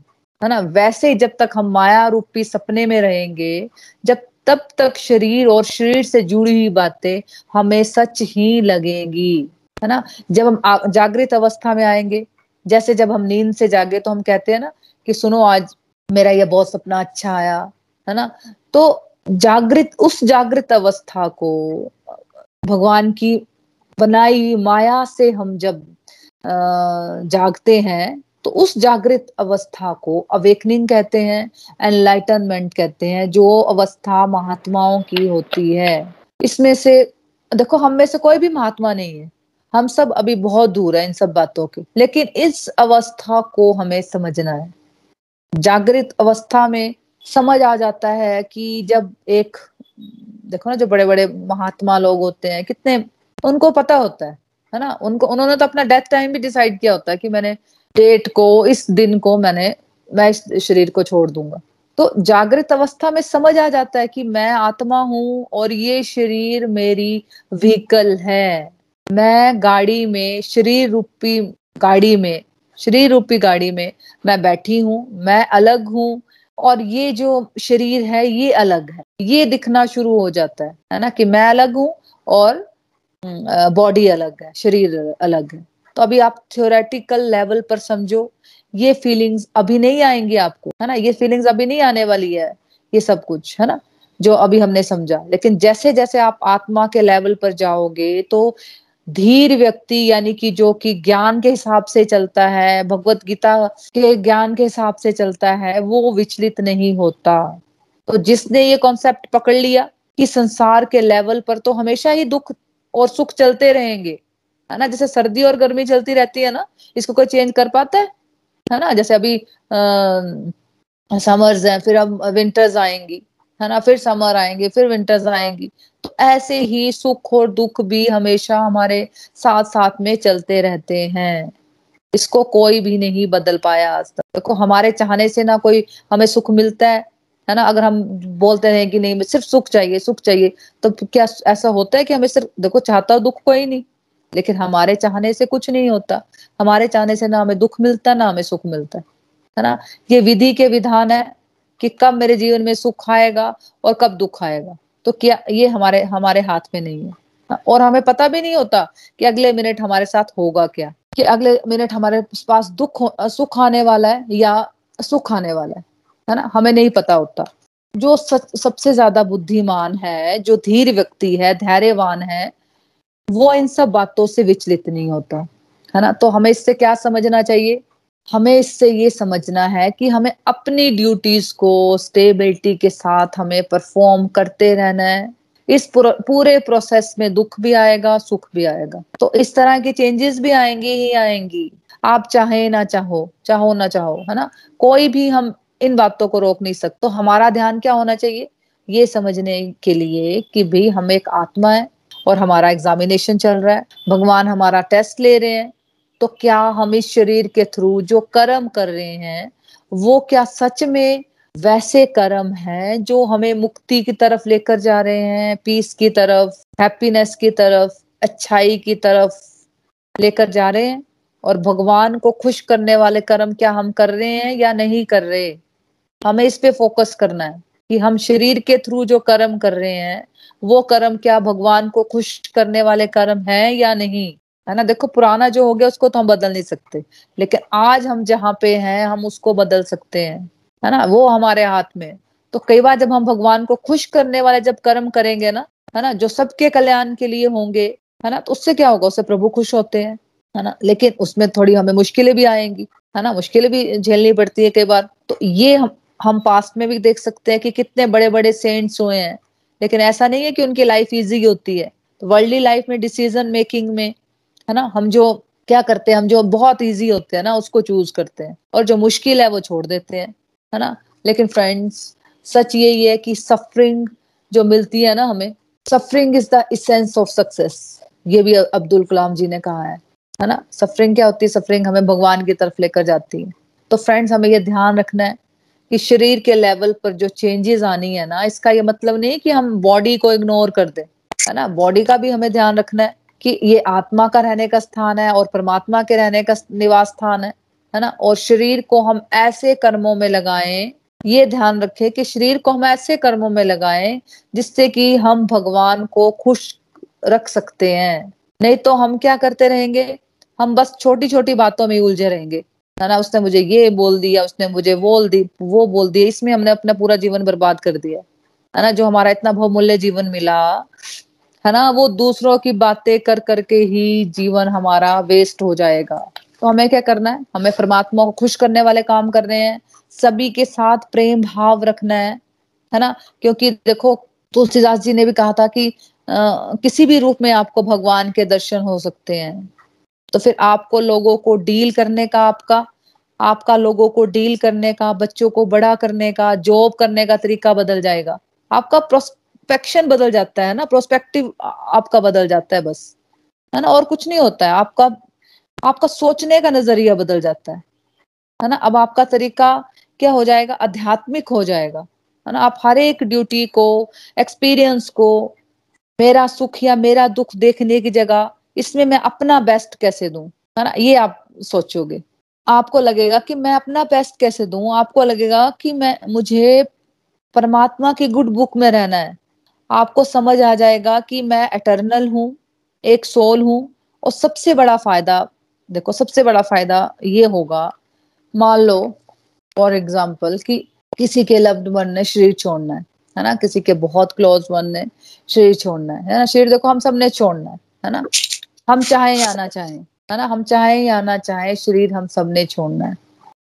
है ना? वैसे जब तक हम माया रूपी सपने में रहेंगे, जब तब तक शरीर और शरीर से जुड़ी हुई बातें हमें सच ही लगेगी, है ना? जब हम जागृत अवस्था में आएँगे, जैसे जब हम नींद से जागे तो हम कहते हैं ना कि सुनो आज मेरा यह बहुत सपना अच्छा आया, है ना? तो जागृत, उस जागृत अवस्था को भगवान की बनाई माया से हम जब जागते हैं तो उस जागृत अवस्था को अवेकनिंग कहते हैं एनलाइटनमेंट कहते हैं, जो अवस्था महात्माओं की होती है। इसमें से, देखो, हम में से कोई भी महात्मा नहीं है। हम सब अभी बहुत दूर है इन सब बातों के। लेकिन इस अवस्था को हमें समझना है। जागृत अवस्था में समझ आ जाता है कि जब एक, देखो ना, जो बड़े बड़े महात्मा लोग होते हैं, कितने, उनको पता होता है है ना? उनको, उन्होंने तो अपना डेथ टाइम भी डिसाइड किया होता है कि मैंने डेट को, इस दिन को मैंने, मैं इस शरीर को छोड़ दूँगा। तो जागृत अवस्था में समझ आ जाता है कि मैं आत्मा हूँ और ये शरीर मेरी व्हीकल है। मैं गाड़ी में, शरीर रूपी गाड़ी में, शरीर रूपी गाड़ी में मैं बैठी हूँ, मैं अलग हूँ और ये जो शरीर है, ये अलग है। ये दिखना शुरू हो जाता है है ना, कि मैं अलग हूँ और बॉडी अलग है, शरीर अलग है। तो अभी आप थियोरेटिकल लेवल पर समझो, ये फीलिंग्स अभी नहीं आएँगी आपको, है ना? ये फीलिंग्स अभी नहीं आने वाली है, ये सब कुछ, है ना? जो अभी हमने समझा। लेकिन जैसे जैसे आप आत्मा के लेवल पर जाओगे तो धीर व्यक्ति, यानी कि जो कि ज्ञान के हिसाब से चलता है, भगवत गीता के ज्ञान के हिसाब से चलता है, वो विचलित नहीं होता। तो जिसने ये कॉन्सेप्ट पकड़ लिया कि संसार के लेवल पर तो हमेशा ही दुख और सुख चलते रहेंगे। है ना? जैसे सर्दी और गर्मी चलती रहती है ना इसको कोई चेंज कर पाता है? है ना? जैसे अभी आ, समर्स हैं फिर अब विंटर्स आएँगी है ना? फिर समर आएँगे फिर विंटर्स आएँगी। तो ऐसे ही सुख और दुख भी हमेशा हमारे साथ साथ में चलते रहते हैं। इसको कोई भी नहीं बदल पाया आज तक। देखो हमारे चाहने से ना कोई हमें सुख मिलता है है ना? अगर हम बोलते हैं कि नहीं सिर्फ़ सुख चाहिए सुख चाहिए तो क्या ऐसा होता है कि हमें सिर्फ़ देखो चाहता दुख कोई नहीं। लेकिन हमारे चाहने से कुछ नहीं होता। हमारे चाहने से ना हमें दुख मिलता, ना हमें सुख मिलता, है ना? ये विधि के विधान है कि कब मेरे जीवन में सुख आएगा और कब दुख आएगा। तो क्या ये हमारे हमारे हाथ में नहीं है और हमें पता भी नहीं होता कि अगले मिनट हमारे साथ होगा क्या, कि अगले मिनट हमारे पास दुख सुख आने वाला है या सुख आने वाला है है ना? हमें नहीं पता होता। जो सबसे ज़्यादा बुद्धिमान है, जो धीर व्यक्ति है, धैर्यवान है वो इन सब बातों से विचलित नहीं होता, है ना? तो हमें इससे क्या समझना चाहिए? हमें इससे ये समझना है कि हमें अपनी ड्यूटीज़ को स्टेबिलिटी के साथ हमें परफॉर्म करते रहना है। इस पूरे प्रोसेस में दुख भी आएगा, सुख भी आएगा। तो इस तरह की चेंजेस भी आएँगी ही आएँगी। आप चाहे ना चाहो चाहो ना चाहो, है ना? कोई भी हम इन बातों को रोक नहीं सकते। तो हमारा ध्यान क्या होना चाहिए? ये समझने के लिए कि भाई हम एक आत्मा है। और हमारा एग्जामिनेशन चल रहा है। भगवान हमारा टेस्ट ले रहे हैं। तो क्या हम इस शरीर के थ्रू जो कर्म कर रहे हैं, वो क्या सच में वैसे कर्म हैं जो हमें मुक्ति की तरफ़ लेकर जा रहे हैं पीस की तरफ़ हैप्पीनेस की तरफ़, अच्छाई की तरफ़ लेकर जा रहे हैं? और भगवान को खुश करने वाले कर्म क्या हम कर रहे हैं या नहीं कर रहे? हमें इस पे फोकस करना है कि हम शरीर के थ्रू जो कर्म कर रहे हैं वो कर्म क्या भगवान को खुश करने वाले कर्म है या नहीं? है ना? देखो, पुराना जो हो गया, उसको तो हम बदल नहीं सकते। लेकिन आज हम जहाँ पे हैं, हम उसको बदल सकते हैं। है ना? वो हमारे हाथ में। तो कई बार जब हम भगवान को खुश करने वाले जब कर्म करेंगे ना, है ना? जो सबके कल्याण के लिए होंगे, है ना? तो उससे क्या होगा? उससे प्रभु खुश होते हैं। है ना? लेकिन उसमें थोड़ी हमें मुश्किलें भी आएँगी। है ना? मुश्किलें भी झेलनी पड़ती है कई बार। तो ये हम हम पास्ट में भी देख सकते हैं कि कितने बड़े बड़े सेंट्स हुए हैं। लेकिन ऐसा नहीं है कि उनकी लाइफ इजी होती है। तो वर्ल्डली लाइफ में डिसीज़न मेकिंग में, है ना, हम जो क्या करते हैं, हम जो बहुत इजी होते हैं ना, उसको चूज़ करते हैं। और जो मुश्किल है, वो छोड़ देते हैं, है ना। लेकिन फ्रेंड्स सच यही है कि सफरिंग जो मिलती है ना हमें suffering is the essence of success ये भी अब्दुल कलाम जी ने कहा है है ना। सफरिंग क्या होती है? सफरिंग हमें भगवान की तरफ़ लेकर जाती है। तो फ्रेंड्स हमें ये ध्यान रखना है कि शरीर के लेवल पर जो चेंजेस आनी है ना, इसका ये मतलब नहीं कि हम बॉडी को इग्नोर कर दें, है ना? बॉडी का भी हमें ध्यान रखना है कि ये आत्मा का रहने का स्थान है और परमात्मा के रहने का निवास स्थान है है ना? और शरीर को हम ऐसे कर्मों में लगाएँ, ये ध्यान रखें कि शरीर को हम ऐसे कर्मों में लगाएँ जिससे कि हम भगवान को खुश रख सकते हैं। नहीं तो हम क्या करते रहेंगे? हम बस छोटी छोटी बातों में उलझे रहेंगे। है ना उसने मुझे ये बोल दिया उसने मुझे बोल दी वो बोल दिया। इसमें हमने अपना पूरा जीवन बर्बाद कर दिया। है ना जो हमारा इतना बहुमूल्य जीवन मिला है ना वो दूसरों की बातें कर करके ही जीवन हमारा वेस्ट हो जाएगा। तो हमें क्या करना है? हमें परमात्मा को खुश करने वाले काम करने हैं। सभी के साथ प्रेम भाव रखना है। है ना क्योंकि देखो तुलसीदास जी ने भी कहा था कि आ, किसी भी रूप में आपको भगवान के दर्शन हो सकते हैं। तो फिर आपको लोगों को डील करने का आपका आपका लोगों को डील करने का, बच्चों को बड़ा करने का, जॉब करने का तरीका बदल जाएगा। आपका प्रोस्पेक्शन बदल जाता है ना, प्रोस्पेक्टिव आपका बदल जाता है बस। है ना? और कुछ नहीं होता है। आपका आपका सोचने का नज़रिया बदल जाता है। है ना? अब आपका तरीका क्या हो जाएगा? आध्यात्मिक हो जाएगा। है ना? आप हर एक ड्यूटी को एक्सपीरियंस को, मेरा सुख या मेरा दुख देखने की जगह इसमें मैं अपना बेस्ट कैसे दूँ? है ना? ये आप सोचोगे। आपको लगेगा कि मैं अपना बेस्ट कैसे दूँ? आपको लगेगा कि मैं, मुझे परमात्मा की गुड बुक में रहना है। आपको समझ आ जाएगा कि मैं एटर्नल हूँ, एक सोल हूँ, और सबसे बड़ा फ़ायदा, देखो, सबसे बड़ा फ़ायदा ये होगा, मान लो फॉर एग्ज़ाम्पल कि किसी के लव्ड वन ने शरीर छोड़ना है है ना? किसी के बहुत क्लोज वन ने शरीर छोड़ना है है ना? शरीर देखो, हम सबने छोड़ना है है ना? हम चाहे या ना चाहें, है ना? हम चाहे या ना चाहे, शरीर हम सबने छोड़ना है।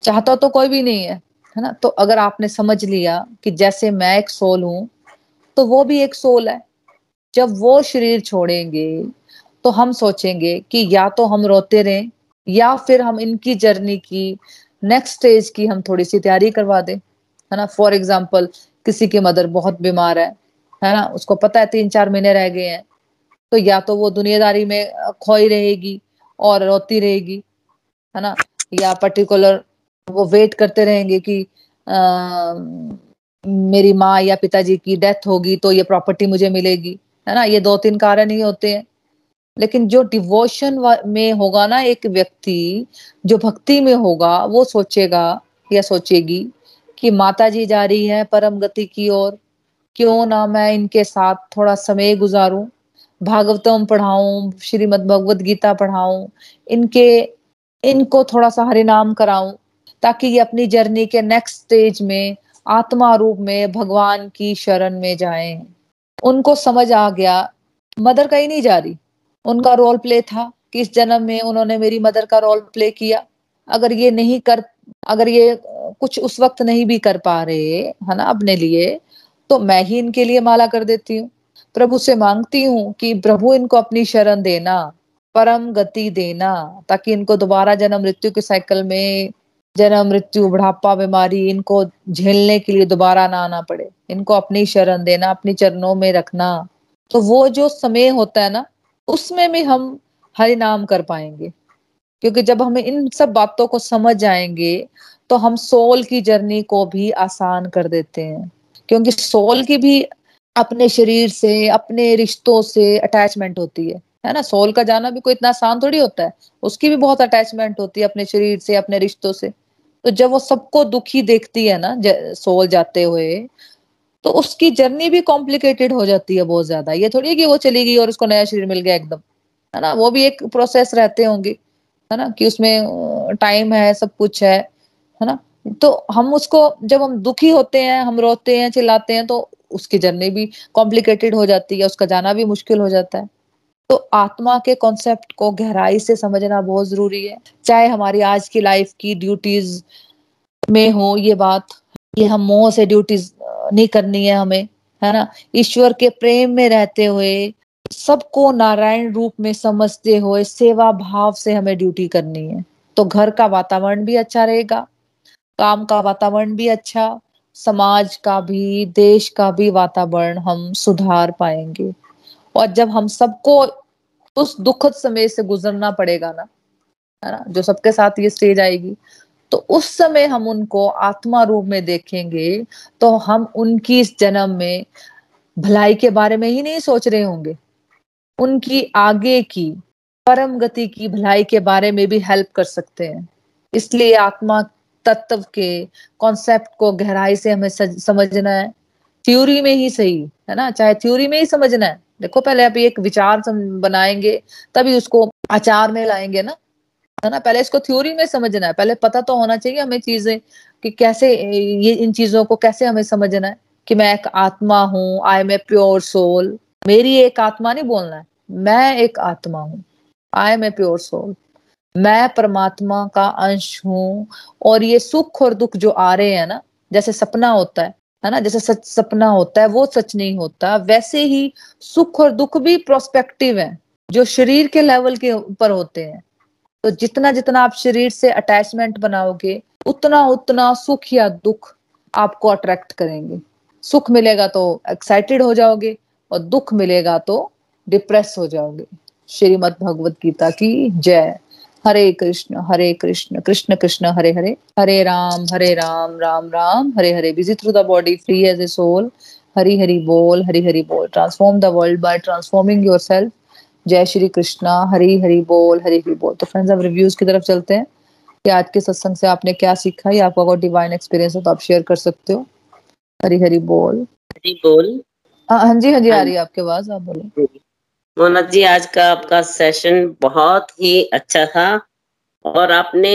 चाहता तो कोई भी नहीं है है ना? तो अगर आपने समझ लिया कि जैसे मैं एक सोल हूँ तो वो भी एक सोल है। जब वो शरीर छोड़ेंगे तो हम सोचेंगे कि या तो हम रोते रहें, या फिर हम इनकी जर्नी की नेक्स्ट स्टेज की हम थोड़ी सी तैयारी करवा दें, है ना? फॉर एग्ज़ाम्पल किसी की मदर बहुत बीमार है है ना? उसको पता है तीन चार महीने रह गए हैं तो या तो वो दुनियादारी में खोई रहेगी और रोती रहेगी है ना? या पर्टिकुलर वो वेट करते रहेंगे कि आ, मेरी माँ या पिताजी की डेथ होगी तो ये प्रॉपर्टी मुझे मिलेगी है ना? ये दो तीन कारण ही होते हैं। लेकिन जो डिवोशन में होगा ना एक व्यक्ति जो भक्ति में होगा वो सोचेगा या सोचेगी कि माता जी जा रही है परम गति की ओर क्यों ना मैं इनके साथ थोड़ा समय गुजारूं? भागवतम पढ़ाऊं, श्रीमद भगवत गीता पढ़ाऊं, इनके, इनको थोड़ा सा हरिनाम कराऊं, ताकि ये अपनी जर्नी के नेक्स्ट स्टेज में, आत्मा रूप में, भगवान की शरण में जाएँ। उनको समझ आ गया, मदर कहीं नहीं जा रही। उनका रोल प्ले था कि इस जन्म में उन्होंने मेरी मदर का रोल प्ले किया। अगर ये नहीं कर, अगर ये, कुछ उस वक्त नहीं भी कर पा रहे, है ना, अपने लिए तो मैं ही इनके लिए माला कर देती हूँ। प्रभु से मांगती हूँ कि प्रभु इनको अपनी शरण देना, परम गति देना, ताकि इनको दोबारा जन्म मृत्यु के साइकिल में, जन्म मृत्यु, बुढ़ापा, बीमारी, इनको झेलने के लिए दोबारा ना आना पड़े। इनको अपनी शरण देना, अपनी चरणों में रखना। तो वो जो समय होता है ना, उसमें भी हम हरि नाम कर पाएँगे। क्योंकि जब हम इन सब बातों को समझ जाएँगे तो हम सोल की जर्नी को भी आसान कर देते हैं। क्योंकि सोल की भी अपने शरीर से, अपने रिश्तों से अटैचमेंट होती है। है ना? सोल का जाना भी कोई इतना आसान थोड़ी होता है। उसकी भी बहुत अटैचमेंट होती है अपने शरीर से, अपने रिश्तों से। तो जब वो सबको दुखी देखती है ना सोल जाते हुए तो उसकी जर्नी भी कॉम्प्लिकेटेड हो जाती है बहुत ज़्यादा। ये थोड़ी है कि वो चली गई और उसको नया शरीर मिल गया एकदम। है ना? वो भी एक प्रोसेस रहते होंगे। है ना? कि उसमें टाइम है, सब कुछ है। है ना? तो हम उसको, जब हम दुखी होते हैं, हम रोते हैं, चिल्लाते हैं तो उसकी जर्नी भी कॉम्प्लिकेटेड हो जाती है, उसका जाना भी मुश्किल हो जाता है। तो आत्मा के कॉन्सेप्ट को गहराई से समझना बहुत ज़रूरी है। चाहे हमारी आज की लाइफ की ड्यूटीज़ में हो, ये बात, ये हम मोह से ड्यूटीज़ नहीं करनी है हमें, है ना? ईश्वर के प्रेम में रहते हुए, सबको नारायण रूप में समझते हुए, सेवा भाव से हमें ड्यूटी करनी है। तो घर का वातावरण भी अच्छा रहेगा, काम का वातावरण भी अच्छा समाज का भी, देश का भी वातावरण हम सुधार पाएँगे। और जब हम सबको उस दुखद समय से गुजरना पड़ेगा ना, है ना, जो सबके साथ ये स्टेज आएगी तो उस समय हम उनको आत्मा रूप में देखेंगे तो हम उनकी इस जन्म में भलाई के बारे में ही नहीं सोच रहे होंगे। उनकी आगे की, परम गति की भलाई के बारे में भी हेल्प कर सकते हैं। इसलिए आत्मा तत्व के कॉन्सेप्ट को गहराई से हमें समझना है। थ्योरी में ही सही, है ना? चाहे थ्योरी में ही समझना है। देखो, पहले आप एक विचार बनाएँगे, तभी उसको आचार में लाएँगे ना? है ना? पहले इसको थ्योरी में समझना है। पहले पता तो होना चाहिए हमें चीज़ें कि कैसे ये, इन चीज़ों को कैसे हमें समझना है कि मैं एक आत्मा हूँ I am a pure soul मेरी एक आत्मा नहीं बोलना है। मैं एक आत्मा हूँ। I am a pure soul मैं परमात्मा का अंश हूँ और ये सुख और दुख जो आ रहे हैं ना, जैसे सपना होता है है ना, जैसे सच सपना होता है, वो सच नहीं होता, वैसे ही सुख और दुख भी प्रोस्पेक्टिव है, जो शरीर के लेवल के ऊपर होते हैं। तो जितना जितना आप शरीर से अटैचमेंट बनाओगे, उतना उतना सुख या दुख आपको अट्रैक्ट करेंगे। सुख मिलेगा तो एक्साइटेड हो जाओगे और दुख मिलेगा तो डिप्रेस हो जाओगे। श्रीमद भगवत गीता की जय। Hare Krishna Hare Krishna Krishna Krishna Hare Hare. Hare Ram Hare Ram Ram Ram Hare Hare. Busy through the body free as a soul Hari Hari बोल हरी हरी बोल। Transform the world by transforming yourself जय श्री कृष्णा हरी हरी बोल हरी हरी बोल। तो फ्रेंड्स अब रिव्यूज़ की तरफ़ चलते हैं। कि आज के सत्संग से आपने क्या सीखा या आपका कोई डिवाइन एक्सपीरियंस हो तो आप शेयर कर सकते हो। हरी हरी बोल। हरी बोल। हाँ, हाँ जी हाँ जी आ हाँ रही है आपके आवाज़ आप बोले। मोना जी, आज का आपका सेशन बहुत ही अच्छा था और आपने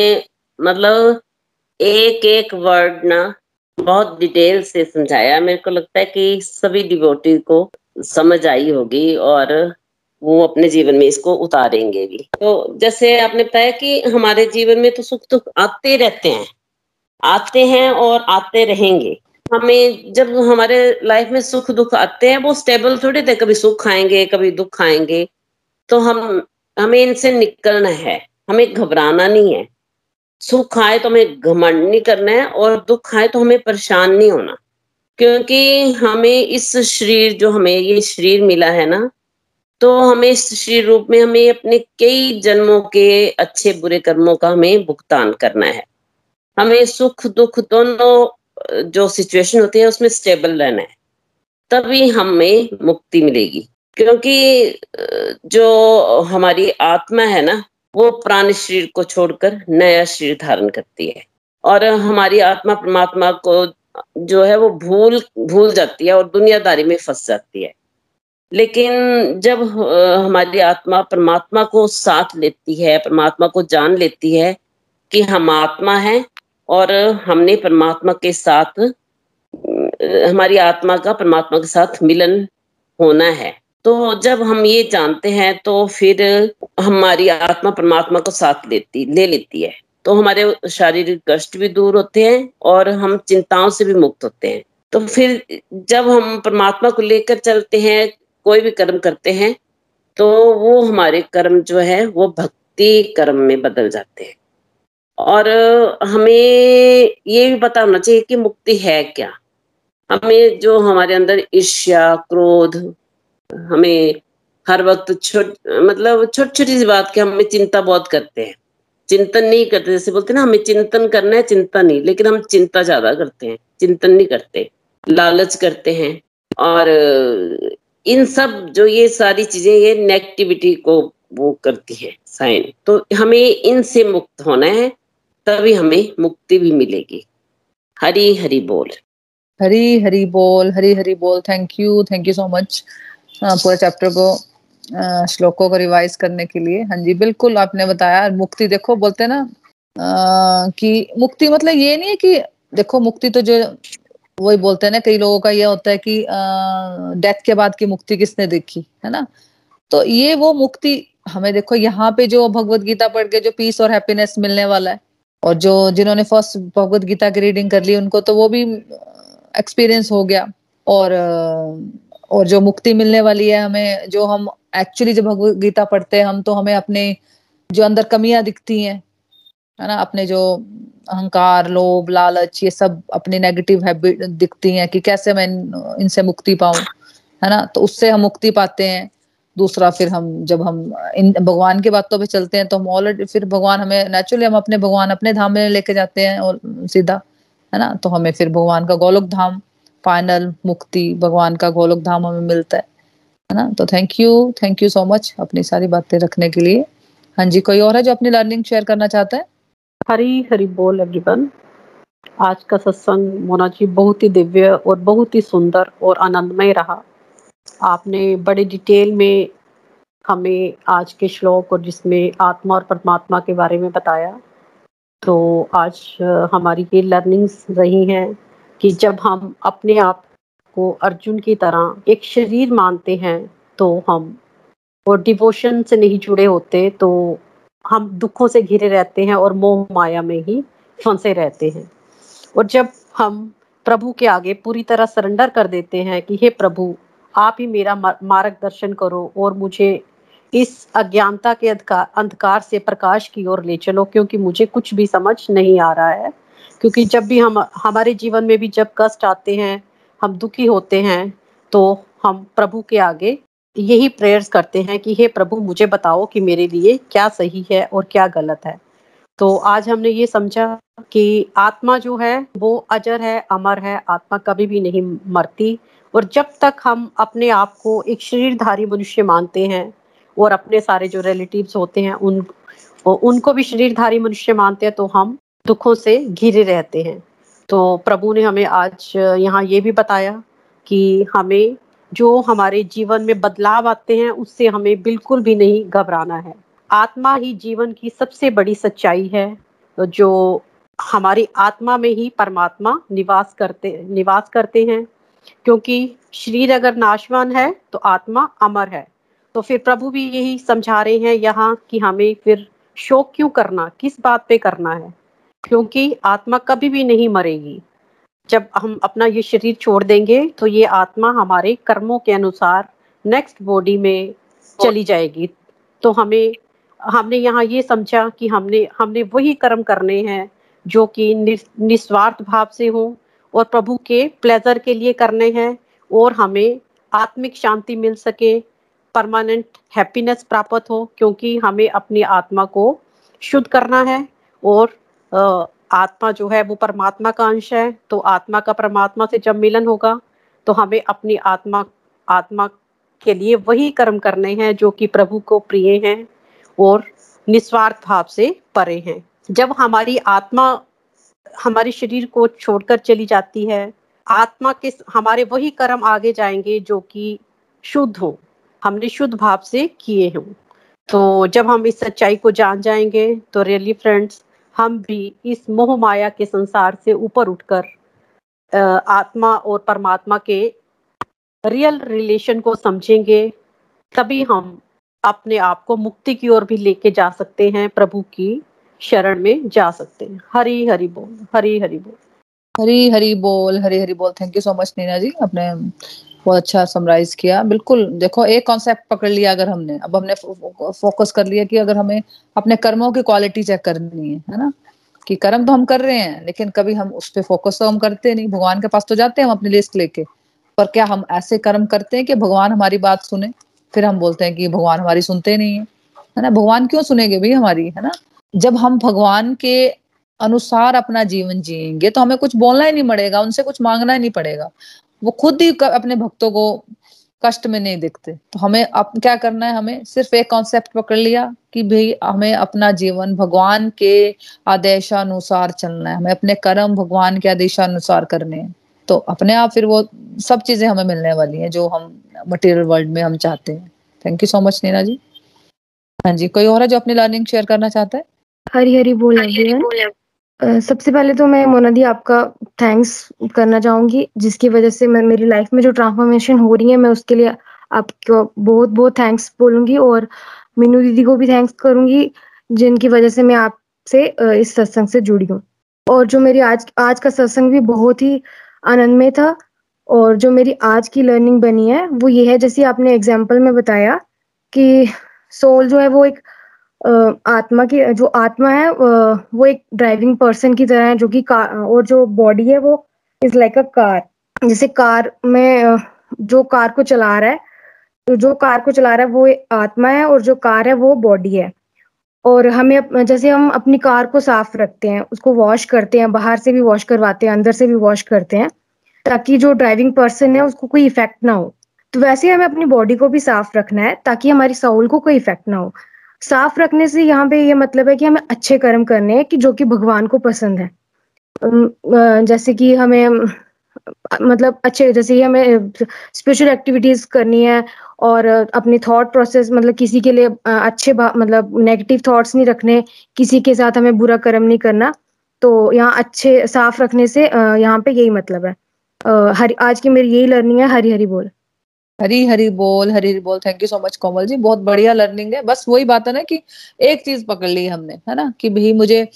मतलब एक एक वर्ड ना बहुत डिटेल से समझाया। मेरे को लगता है कि सभी डिवोटी को समझ आई होगी और वो अपने जीवन में इसको उतारेंगे भी। तो जैसे आपने बताया कि हमारे जीवन में तो सुख दुख आते रहते हैं, आते हैं और आते रहेंगे। हमें जब हमारे लाइफ में सुख दुख आते हैं, वो स्टेबल थोड़ी थे, कभी सुख आएँगे, कभी दुख आएँगे। तो हम, हमें इनसे निकलना है, हमें घबराना नहीं है। सुख आए तो हमें घमंड नहीं करना है और दुख आए तो हमें परेशान नहीं होना। क्योंकि हमें इस शरीर, जो हमें ये शरीर मिला है ना तो हमें इस शरीर रूप में हमें अपने कई जन्मों के अच्छे बुरे कर्मों का हमें भुगतान करना है। हमें सुख दुख दोनों जो सिचुएशन होती है, उसमें स्टेबल रहना है। तभी हमें मुक्ति मिलेगी। क्योंकि जो हमारी आत्मा है ना, वो पुराने शरीर को छोड़कर नया शरीर धारण करती है। और हमारी आत्मा परमात्मा को जो है, वो भूल भूल जाती है और दुनियादारी में फंस जाती है। लेकिन जब हमारी आत्मा परमात्मा को साथ लेती है, परमात्मा को जान लेती है कि हम आत्मा है और हमने परमात्मा के साथ, हमारी आत्मा का परमात्मा के साथ मिलन होना है। तो जब हम ये जानते हैं तो फिर हमारी आत्मा परमात्मा को साथ लेती, ले लेती है। तो हमारे शारीरिक कष्ट भी दूर होते हैं और हम चिंताओं से भी मुक्त होते हैं। तो फिर जब हम परमात्मा को लेकर चलते हैं, कोई भी कर्म करते हैं तो वो हमारे कर्म जो है, वो भक्ति कर्म में बदल जाते हैं। और हमें ये भी पता होना चाहिए कि मुक्ति है क्या। हमें जो हमारे अंदर ईर्ष्या, क्रोध, हमें हर वक्त छोट मतलब छोटी छोटी सी बात की हमें चिंता बहुत करते हैं। चिंतन नहीं करते, जैसे बोलते ना, हमें चिंतन करना है, चिंता नहीं, लेकिन हम चिंता ज़्यादा करते हैं, चिंतन नहीं करते, लालच करते हैं। और इन सब जो ये सारी चीज़ें, ये नेगेटिविटी को वो करती है, साइन। तो हमें इनसे मुक्त होना है तभी हमें मुक्ति भी मिलेगी। हरी हरी बोल। हरी हरी बोल, हरी हरी बोल। Thank you thank you so much पूरे चैप्टर को श्लोकों को रिवाइज करने के लिए। हाँ जी, बिल्कुल आपने बताया। मुक्ति देखो, बोलते ना कि मुक्ति मतलब ये नहीं है कि देखो, मुक्ति तो जो वही बोलते हैं ना, कई लोगों का ये होता है कि डेथ के बाद की मुक्ति किसने देखी, है ना? तो ये वो मुक्ति, हमें देखो, यहाँ पे जो भगवत गीता पढ़ के जो पीस और हैप्पीनेस मिलने वाला है और जो जिन्होंने फ़र्स्ट भगवत गीता की रीडिंग कर ली, उनको तो वो भी एक्सपीरियंस हो गया। और और जो मुक्ति मिलने वाली है हमें, जो हम एक्चुअली जब भगवत गीता पढ़ते हैं, हम तो हमें अपने, जो अंदर कमियाँ दिखती हैं, है ना, अपने जो अहंकार, लोभ, लालच, ये सब अपनी नेगेटिव हैबिट दिखती हैं कि कैसे मैं इनसे मुक्ति पाऊँ, है ना? तो उससे हम मुक्ति पाते हैं। दूसरा फिर हम, जब हम, इन, भगवान की बातों पे चलते हैं तो हम ऑलरेडी फिर भगवान हमें नेचुरली हम अपने भगवान अपने धाम में लेके जाते हैं और सीधा, है ना? तो हमें फिर भगवान का गोलोक धाम फाइनल मुक्ति, भगवान का गोलोक धाम हमें मिलता है है ना? तो thank you thank you so much अपनी सारी बातें रखने के लिए। हाँ जी, कोई और है जो अपनी लर्निंग शेयर करना चाहता है? हरी हरी बोल एवरीवन आज का सत्संग मोना जी बहुत ही दिव्य और बहुत ही सुंदर और आनंदमय रहा। आपने बड़े डिटेल में हमें आज के श्लोक और जिसमें आत्मा और परमात्मा के बारे में बताया। तो आज हमारी ये लर्निंग्स रही हैं कि जब हम अपने आप को अर्जुन की तरह एक शरीर मानते हैं तो हम और डिवोशन से नहीं जुड़े होते तो हम दुखों से घिरे रहते हैं और मोह माया में ही फंसे रहते हैं। और जब हम प्रभु के आगे पूरी तरह सरेंडर कर देते हैं कि हे प्रभु आप ही मेरा मार्गदर्शन करो और मुझे इस अज्ञानता के अंधकार से प्रकाश की ओर ले चलो, क्योंकि मुझे कुछ भी समझ नहीं आ रहा है। क्योंकि जब भी हम, हमारे जीवन में भी जब कष्ट आते हैं, हम दुखी होते हैं तो हम प्रभु के आगे यही प्रेयर्स करते हैं कि, हे प्रभु, मुझे बताओ कि मेरे लिए क्या सही है और क्या गलत है? तो आज हमने ये समझा कि आत्मा जो है, वो अजर है, अमर है। आत्मा कभी भी नहीं मरती। और जब तक हम अपने आप को एक शरीरधारी मनुष्य मानते हैं और अपने सारे जो रिलेटिव्स होते हैं, उन उनको भी शरीरधारी मनुष्य मानते हैं तो हम दुखों से घिरे रहते हैं। तो प्रभु ने हमें आज यहाँ ये भी बताया कि हमें जो हमारे जीवन में बदलाव आते हैं, उससे हमें बिल्कुल भी नहीं घबराना है। आत्मा ही जीवन की सबसे बड़ी सच्चाई है, जो हमारी आत्मा में ही परमात्मा निवास करते निवास करते हैं। क्योंकि शरीर अगर नाशवान है तो आत्मा अमर है। तो फिर प्रभु भी यही समझा रहे हैं यहाँ कि हमें फिर शोक क्यों करना, किस बात पे करना है? क्योंकि आत्मा कभी भी नहीं मरेगी। जब हम अपना ये शरीर छोड़ देंगे तो ये आत्मा हमारे कर्मों के अनुसार नेक्स्ट बॉडी में चली जाएगी। तो हमें, हमने यहाँ ये समझा कि हमने हमने वही कर्म करने हैं, जो कि निस्वार्थ भाव से हो और प्रभु के प्लेजर के लिए करने हैं और हमें आत्मिक शांति मिल सके परमानेंट हैप्पीनेस प्राप्त हो, क्योंकि हमें अपनी आत्मा को शुद्ध करना है और आत्मा जो है वो परमात्मा का अंश है तो आत्मा का परमात्मा से जब मिलन होगा तो हमें अपनी आत्मा आत्मा के लिए वही कर्म करने हैं जो कि प्रभु को प्रिय हैं और निस्वार्थ भाव से परे हैं। जब हमारी आत्मा हमारे शरीर को छोड़कर चली जाती है। आत्मा के हमारे वही कर्म आगे जाएँगे जो कि शुद्ध हो। हमने शुद्ध भाव से किए हों। तो जब हम इस सच्चाई को जान जाएँगे तो रियली फ्रेंड्स हम भी इस मोह माया के संसार से ऊपर उठकर आत्मा और परमात्मा के रियल रिलेशन को समझेंगे। तभी हम अपने आप को मुक्ति की ओर भी लेके जा सकते हैं प्रभु की शरण में जा सकते हैं। हरी हरी बोल, हरी हरी बोल। हरी हरी बोल, हरी हरी बोल। Thank you so much Nina ji. आपने बहुत अच्छा समराइज किया। बिल्कुल, देखो, एक कॉन्सेप्ट पकड़ लिया अगर हमने। अब हमने फोकस कर लिया कि अगर हमें अपने कर्मों की क्वालिटी चेक करनी है है ना? कि कर्म तो हम कर रहे हैं, लेकिन कभी हम उस पर फोकस तो हम करते नहीं। भगवान के पास तो जाते हैं हम अपनी लिस्ट लेके। पर क्या हम ऐसे कर्म करते हैं कि भगवान हमारी बात सुने? फिर हम बोलते हैं कि भगवान हमारी सुनते नहीं है। है ना? भगवान क्यों सुनेंगे भाई हमारी, है ना? जब हम भगवान के अनुसार अपना जीवन जिएँगे तो हमें कुछ बोलना ही नहीं पड़ेगा, उनसे कुछ मांगना ही नहीं पड़ेगा। वो खुद ही अपने भक्तों को कष्ट में नहीं दिखते। तो हमें अब क्या करना है हमें? सिर्फ़ एक कॉन्सेप्ट पकड़ लिया कि भाई, हमें अपना जीवन भगवान के आदेशानुसार चलना है। हमें अपने कर्म भगवान के आदेशानुसार करने हैं। तो अपने आप फिर वो सब चीज़ें हमें मिलने वाली हैं, जो हम मटेरियल वर्ल्ड में हम चाहते हैं। Thank you so much Nina ji. हाँ जी, कोई और है जो अपनी लर्निंग शेयर करना चाहता है? हरी हरी बोल सबसे पहले तो मैं मोनादी आपका थैंक्स करना चाहूँगी जिसकी वजह से मैं मेरी लाइफ में जो ट्रांसफॉर्मेशन हो रही है मैं उसके लिए आपको बहुत बहुत थैंक्स बोलूँगी और मीनू दीदी को भी थैंक्स करूँगी जिनकी वजह से मैं आपसे इस सत्संग से जुड़ी हूँ। और जो मेरी आज आज का सत्संग भी बहुत ही आनंदमय था और जो मेरी आज की लर्निंग बनी है वो ये है जैसे आपने एग्ज़ाम्पल में बताया कि सोल जो है वो एक आत्मा की, जो आत्मा है वो एक ड्राइविंग पर्सन की तरह है, जो कि कार, और जो बॉडी है, वो इज़ लाइक अ कार जैसे कार में जो कार को चला रहा है तो जो कार को चला रहा है, वो आत्मा है, और जो कार है, वो बॉडी है. और हमें जैसे हम अपनी कार को साफ़ रखते हैं, उसको वॉश करते हैं, बाहर से भी वॉश करवाते हैं, अंदर से भी वॉश करते हैं, ताकि जो ड्राइविंग पर्सन है, उसको कोई इफ़ेक्ट ना हो. तो वैसे हमें अपनी बॉडी को भी साफ़ रखना है, ताकि हमारी साउल को कोई इफ़ेक्ट ना हो. साफ़ रखने से यहाँ पे ये मतलब है कि हमें अच्छे कर्म करने हैं कि जो कि भगवान को पसंद है। जैसे कि हमें मतलब अच्छे, जैसे कि हमें स्पिरिचुअल एक्टिविटीज़ करनी है और अपने थॉट प्रोसेस मतलब किसी के लिए अच्छे मतलब नेगेटिव थॉट्स नहीं रखने, किसी के साथ हमें बुरा कर्म नहीं करना तो यहाँ अच्छे, साफ़ रखने से यहाँ पे यही मतलब है। हरी, आज की मेरी यही लर्निंग है हरी हरी बोल। हरी हरी बोल हरी हरी बोल thank you so much Komal ji बहुत बढ़िया लर्निंग है। बस वही बात है ना कि एक चीज़ पकड़ ली हमने है ना? कि भाई मुझे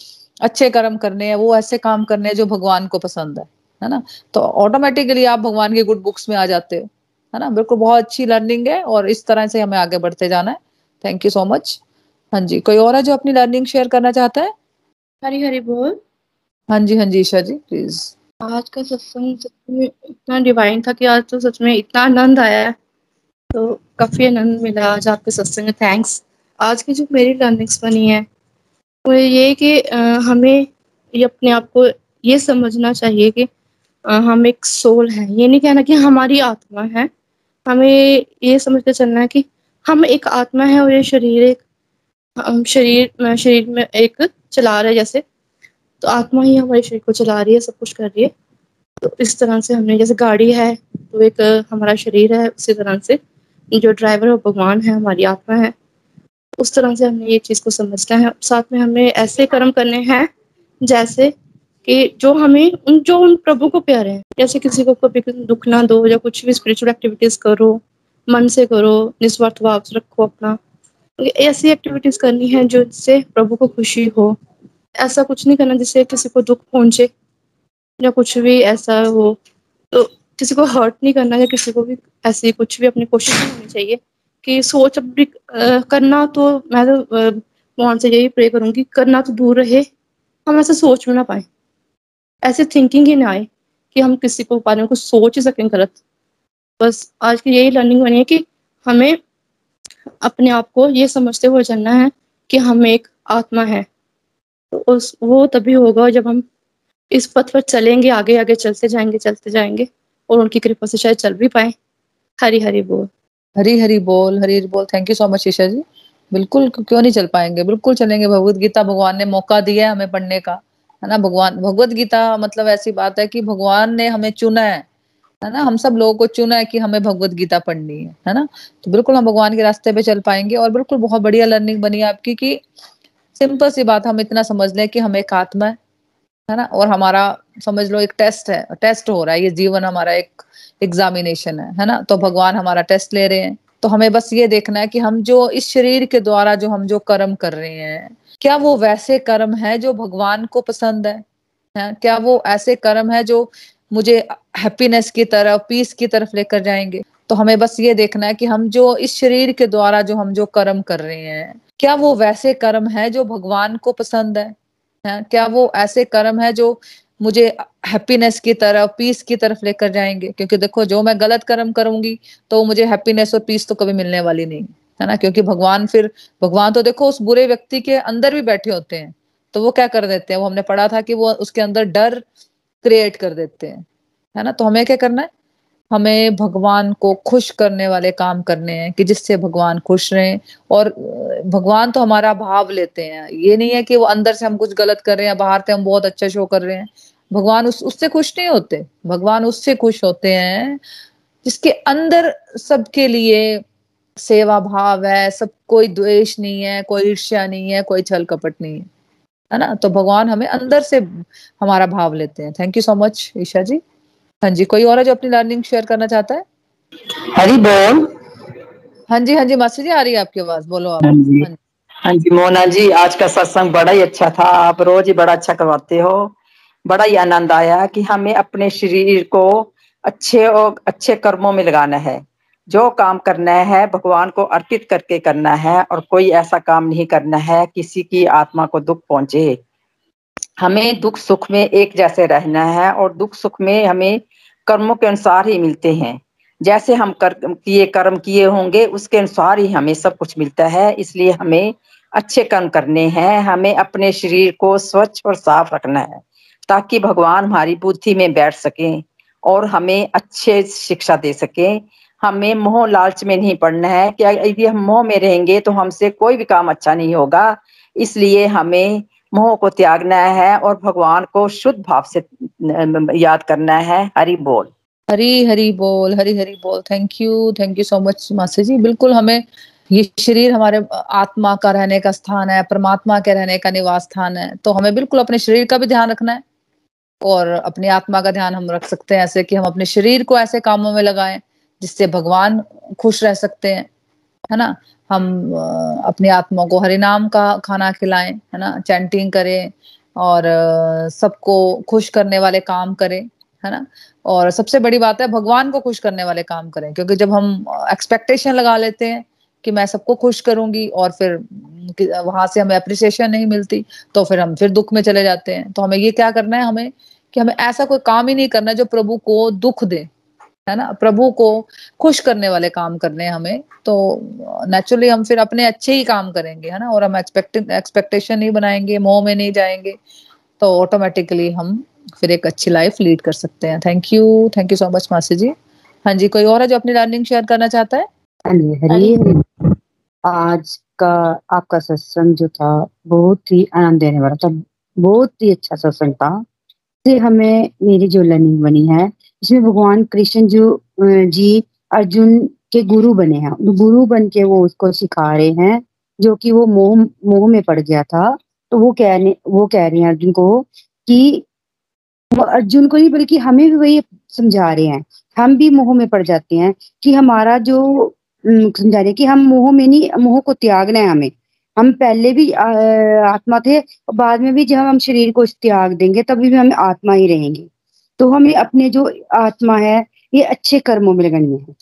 अच्छे कर्म करने हैं वो ऐसे काम करने हैं जो भगवान को पसंद है है ना? तो ऑटोमेटिकली आप भगवान के गुड बुक्स में आ जाते हो है ना? बिल्कुल बहुत अच्छी लर्निंग है और इस तरह से हमें आगे बढ़ते जाना है। थैंक यू सो मच हाँ जी कोई और है जो अपनी लर्निंग शेयर करना चाहता है? हरी हरी बोल। हाँ जी हाँ जी ईशा जी प्लीज़ आज का सत्संग सच में इतना डिवाइन था कि आज तो सच में इतना आनंद आया है। तो काफ़ी आनंद मिला आज आपके सत्संग थैंक्स आज की जो मेरी लर्निंग्स बनी है, वो तो ये कि हमें ये अपने आप को ये समझना चाहिए कि हम एक सोल है। ये नहीं कहना कि हमारी आत्मा है। हमें ये समझ के चलना है कि हम एक आत्मा है और ये शरीर एक शरीर शरीर में एक चला रहे जैसे तो आत्मा ही हमारे शरीर को चला रही है, सब कुछ कर रही है। तो इस तरह से हमने, जैसे गाड़ी है तो एक, हमारा शरीर है, उसी तरह से। जो ड्राइवर है भगवान है, हमारी आत्मा है। उस तरह से हमने ये चीज़ को समझना है। साथ में हमें ऐसे कर्म करने हैं, जैसे कि जो हमें, उन, जो उन प्रभु को प्यारे हैं। जैसे किसी को कभी दुख ना दो, या कुछ भी स्पिरिचुअल एक्टिविटीज़ करो, मन से करो, निस्वार्थ भाव रखो अपना। ऐसी एक्टिविटीज़ करनी है, जो जिससे प्रभु को खुशी हो। ऐसा कुछ नहीं करना जिससे किसी को दुख पहुँचे या कुछ भी ऐसा हो। तो किसी को हर्ट नहीं करना या किसी को भी ऐसी कुछ भी अपनी कोशिश नहीं होनी चाहिए कि सोच अब भी करना तो मैं तो भगवान से यही प्रे करूँगी, करना तो दूर रहे। हम ऐसे सोच में ना पाए। ऐसे थिंकिंग ही ना आए कि हम किसी को बारे में कुछ सोच ही सकें गलत। बस आज की यही लर्निंग बनी है कि हमें अपने आप को ये समझते हुए चलना है कि हम एक आत्मा है। उस, वो तभी होगा जब हम इस पथ पर चलेंगे, आगे आगे चलते जाएँगे चलते जाएँगे, और उनकी कृपा से शायद चल भी पाए। हरी हरी बोल। हरी हरी बोल, हरी हरी बोल। Thank you so much Isha ji. बिल्कुल, क्यों नहीं चल पाएँगे? बिल्कुल चलेंगे। भगवत गीता भगवान ने मौका दिया है हमें पढ़ने का। है ना? भगवान, भगवत गीता मतलब ऐसी बात है कि भगवान ने हमें चुना है। है ना? हम सब लोगों को चुना है कि हमें भगवत गीता पढ़नी है। है ना? तो बिल्कुल हम भगवान के रास्ते पे चल पाएँगे और बिल्कुल बहुत बढ़िया लर्निंग बनी है आपकी कि सिंपल सी बात हम इतना समझ लें कि हम एक आत्मा है है ना? और हमारा समझ लो एक टेस्ट है टेस्ट हो रहा है ये जीवन हमारा एक एग्जामिनेशन है है ना? तो भगवान हमारा टेस्ट ले रहे हैं। तो हमें बस ये देखना है कि हम जो इस शरीर के द्वारा जो हम जो कर्म कर रहे हैं क्या वो वैसे कर्म है जो भगवान को पसंद है, है? क्या वो ऐसे कर्म है जो मुझे हैप्पीनेस की तरफ़ पीस की तरफ़ लेकर जाएँगे? तो हमें बस ये देखना है कि हम जो इस शरीर के द्वारा जो हम जो कर्म कर रहे हैं क्या वो वैसे कर्म है जो भगवान को पसंद है, है? क्या वो ऐसे कर्म है जो मुझे हैप्पीनेस की तरफ़ पीस की तरफ़ लेकर जाएँगे? क्योंकि देखो जो मैं गलत कर्म करूँगी तो मुझे हैप्पीनेस और पीस तो कभी मिलने वाली नहीं है ना? क्योंकि भगवान फिर भगवान तो देखो उस बुरे व्यक्ति के अंदर भी बैठे होते हैं। तो वो क्या कर देते हैं? वो हमने पढ़ा था कि वो उसके अंदर डर क्रिएट कर देते हैं है ना? तो हमें क्या करना है? हमें भगवान को खुश करने वाले काम करने हैं, कि जिससे भगवान खुश रहें। और भगवान तो हमारा भाव लेते हैं। ये नहीं है कि वो अंदर से हम कुछ गलत कर रहे हैं बाहर से हम बहुत अच्छा शो कर रहे हैं। भगवान उस, उससे खुश नहीं होते। भगवान उससे खुश होते हैं, जिसके अंदर सबके लिए सेवा भाव है, सब, कोई द्वेष नहीं है, कोई ईर्ष्या नहीं है, कोई छल कपट नहीं है। है ना? तो भगवान हमें अंदर से हमारा भाव लेते हैं। Thank you so much Isha ji. हाँ जी कोई और है जो अपनी लर्निंग शेयर करना चाहता है? हरी बोल। हाँ जी हाँ जी मासी जी आ रही है आपकी आवाज़ बोलो आप। हाँ जी। हाँ जी मोना जी आज का सत्संग बड़ा ही अच्छा था। आप रोज ही बड़ा अच्छा करवाते हो। बड़ा ही आनंद आया कि हमें अपने शरीर को अच्छे और अच्छे कर्मों में लगाना है। जो काम करना है भगवान को अर्पित करके करना है और कोई ऐसा काम नहीं करना है किसी की आत्मा को दुख पहुँचे। हमें दुख सुख में एक जैसे रहना है और दुख सुख में हमें कर्मों के अनुसार ही मिलते हैं। जैसे हम कर, किए कर्म किए होंगे, उसके अनुसार ही हमें सब कुछ मिलता है। इसलिए हमें अच्छे कर्म करने हैं, हमें अपने शरीर को स्वच्छ और साफ़ रखना है, ताकि भगवान हमारी बुद्धि में बैठ सके और हमें अच्छे शिक्षा दे सके। हमें मोह लालच में नहीं पड़ना है कि यदि हम मोह में रहेंगे तो हमसे कोई भी काम अच्छा नहीं होगा। इसलिए हमें मोह को त्यागना है और भगवान को शुद्ध भाव से याद करना है। हरि बोल। हरी हरी बोल, हरी हरी बोल। Thank you thank you so much मासी जी। बिल्कुल हमें ये शरीर हमारे आत्मा का रहने का स्थान है, परमात्मा के रहने का निवास स्थान है। तो हमें बिल्कुल अपने शरीर का भी ध्यान रखना है और अपनी आत्मा का ध्यान हम रख सकते हैं, ऐसे कि हम अपने शरीर को ऐसे कामों में लगाएँ जिससे भगवान खुश रह सकते हैं। है ना? हम अपनी आत्मा को हरि नाम का खाना खिलाएँ, है ना? चैंटिंग करें और सबको खुश करने वाले काम करें, है ना? और सबसे बड़ी बात है, भगवान को खुश करने वाले काम करें, क्योंकि जब हम एक्सपेक्टेशन लगा लेते हैं कि मैं सबको खुश करूँगी और फिर वहाँ से हमें अप्रिसिएशन नहीं मिलती तो फिर हम फिर दुख में चले जाते हैं। तो हमें ये क्या करना है हमें कि हमें ऐसा कोई काम ही नहीं करना जो प्रभु को दुख दे। है ना? प्रभु को खुश करने वाले काम करने हमें तो नेचुरली हम फिर अपने अच्छे ही काम करेंगे है ना? और हम एक्सपेक्ट एक्सपेक्टेशन नहीं बनाएँगे मोह में नहीं जाएँगे तो ऑटोमेटिकली हम फिर एक अच्छी लाइफ लीड कर सकते हैं। Thank you thank you so much मासी जी। हाँ जी कोई और है जो अपनी लर्निंग शेयर करना चाहता है? हरी हरी आज का आपका सत्संग जो था बहुत ही आनंद देने वाला था बहुत ही अच्छा सत्संग था। से हमें मेरी जो लर्निंग बनी है इसमें भगवान कृष्ण जो जी अर्जुन के गुरु बने हैं। गुरु बन के वो उसको सिखा रहे हैं, जो कि वो मोह मोह में पड़ गया था। तो वो कह वो कह रहे हैं अर्जुन को कि वो अर्जुन को नहीं, बल्कि हमें भी वही समझा रहे हैं। हम भी मोह में पड़ जाते हैं कि हमारा जो समझा रहे कि हम मोह में नहीं, मोह को त्यागना है हमें। हम पहले भी आत्मा थे और बाद में भी जब हम शरीर को त्याग देंगे, तभी भी हम आत्मा ही रहेंगे। तो हमें अपने जो आत्मा है, ये अच्छे कर्मों में लगानी है।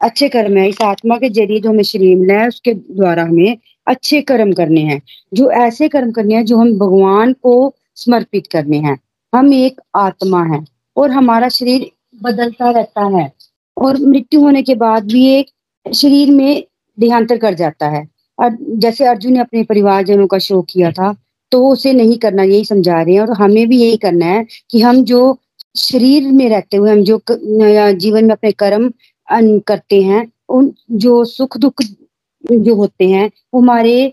अच्छे कर्म है, इस आत्मा के ज़रिए जो हमें शरीर मिला है, उसके द्वारा हमें अच्छे कर्म करने हैं। जो ऐसे कर्म करने हैं, जो हम भगवान को समर्पित करने हैं। हम एक आत्मा है और हमारा शरीर बदलता रहता है और मृत्यु होने के बाद भी एक शरीर में देहांतर कर जाता है। और जैसे अर्जुन ने अपने परिवारजनों का शोक किया था तो उसे नहीं करना, यही समझा रहे हैं और हमें भी यही करना है कि हम जो शरीर में रहते हुए हम जो जीवन में अपने कर्म करते हैं, उन, जो सुख दुख जो होते हैं, वो हमारे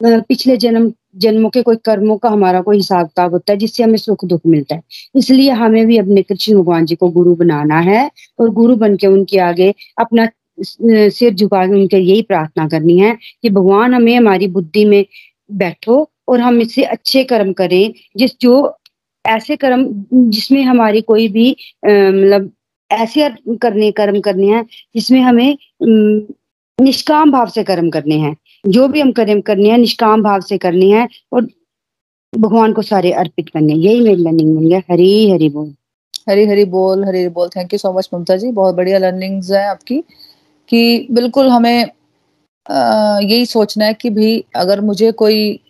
पिछले जन्म, जन्मों के कोई कर्मों का हमारा कोई हिसाब किताब होता है, जिससे हमें सुख दुख मिलता है। इसलिए हमें भी अपने कृष्ण भगवान जी को गुरु बनाना है और गुरु बन के उनके आगे अपना सिर झुका उनके यही प्रार्थना करनी है कि भगवान हमें हमारी बुद्धि में बैठो और हम इससे अच्छे कर्म करें, जिस जो ऐसे कर्म जिसमें हमारी कोई भी मतलब ऐसे करने, कर्म करने हैं, जिसमें हमें निष्काम भाव से कर्म करने हैं। जो भी हम कर्म करने हैं, निष्काम भाव से करने हैं, और भगवान को सारे अर्पित करने यही मेरी लर्निंग बन गया। हरी हरी बोल। हरी हरी बोल हरी बोल। Thank you so much Mamta ji. बहुत बढ़िया लर्निंग्स है आपकी। कि बिल्कुल हमें यही सोचना है कि भाई अगर मुझे कोई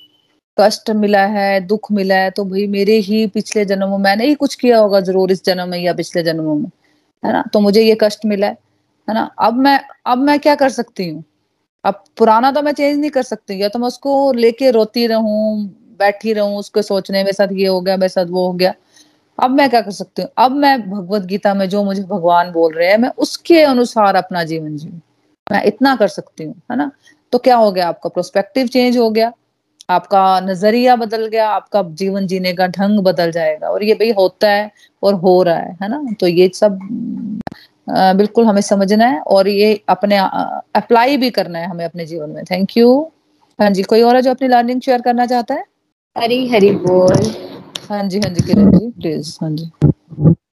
कष्ट मिला है, दुख मिला है तो भाई मेरे ही पिछले जन्म में मैंने ही कुछ किया होगा ज़रूर इस जन्म में या पिछले जन्मों में, है ना? तो मुझे ये कष्ट मिला है है ना? अब मैं अब मैं क्या कर सकती हूँ? अब पुराना तो मैं चेंज नहीं कर सकती, या तो मैं उसको लेके रोती रहूँ, बैठी रहूँ, उसको सोचने मेरे साथ ये हो गया, मेरे साथ वो हो गया, अब मैं क्या कर सकती हूँ? अब मैं भगवत गीता में जो मुझे भगवान बोल रहे हैं, मैं उसके अनुसार अपना जीवन जीऊँ, मैं इतना कर सकती हूँ, है ना? तो क्या हो गया आपका? प्रोस्पेक्टिव चेंज हो गया आपका नज़रिया बदल गया आपका जीवन जीने का ढंग बदल जाएगा और ये भाई होता है और हो रहा है है ना? तो ये सब आ, बिल्कुल हमें समझना है और ये अपने अप्लाई भी करना है हमें अपने जीवन में। थैंक यू हाँ जी कोई और है जो अपनी लर्निंग शेयर करना चाहता है? हरी हरी बोल। हाँ जी हाँ जी किरण जी प्लीज़ हाँ जी।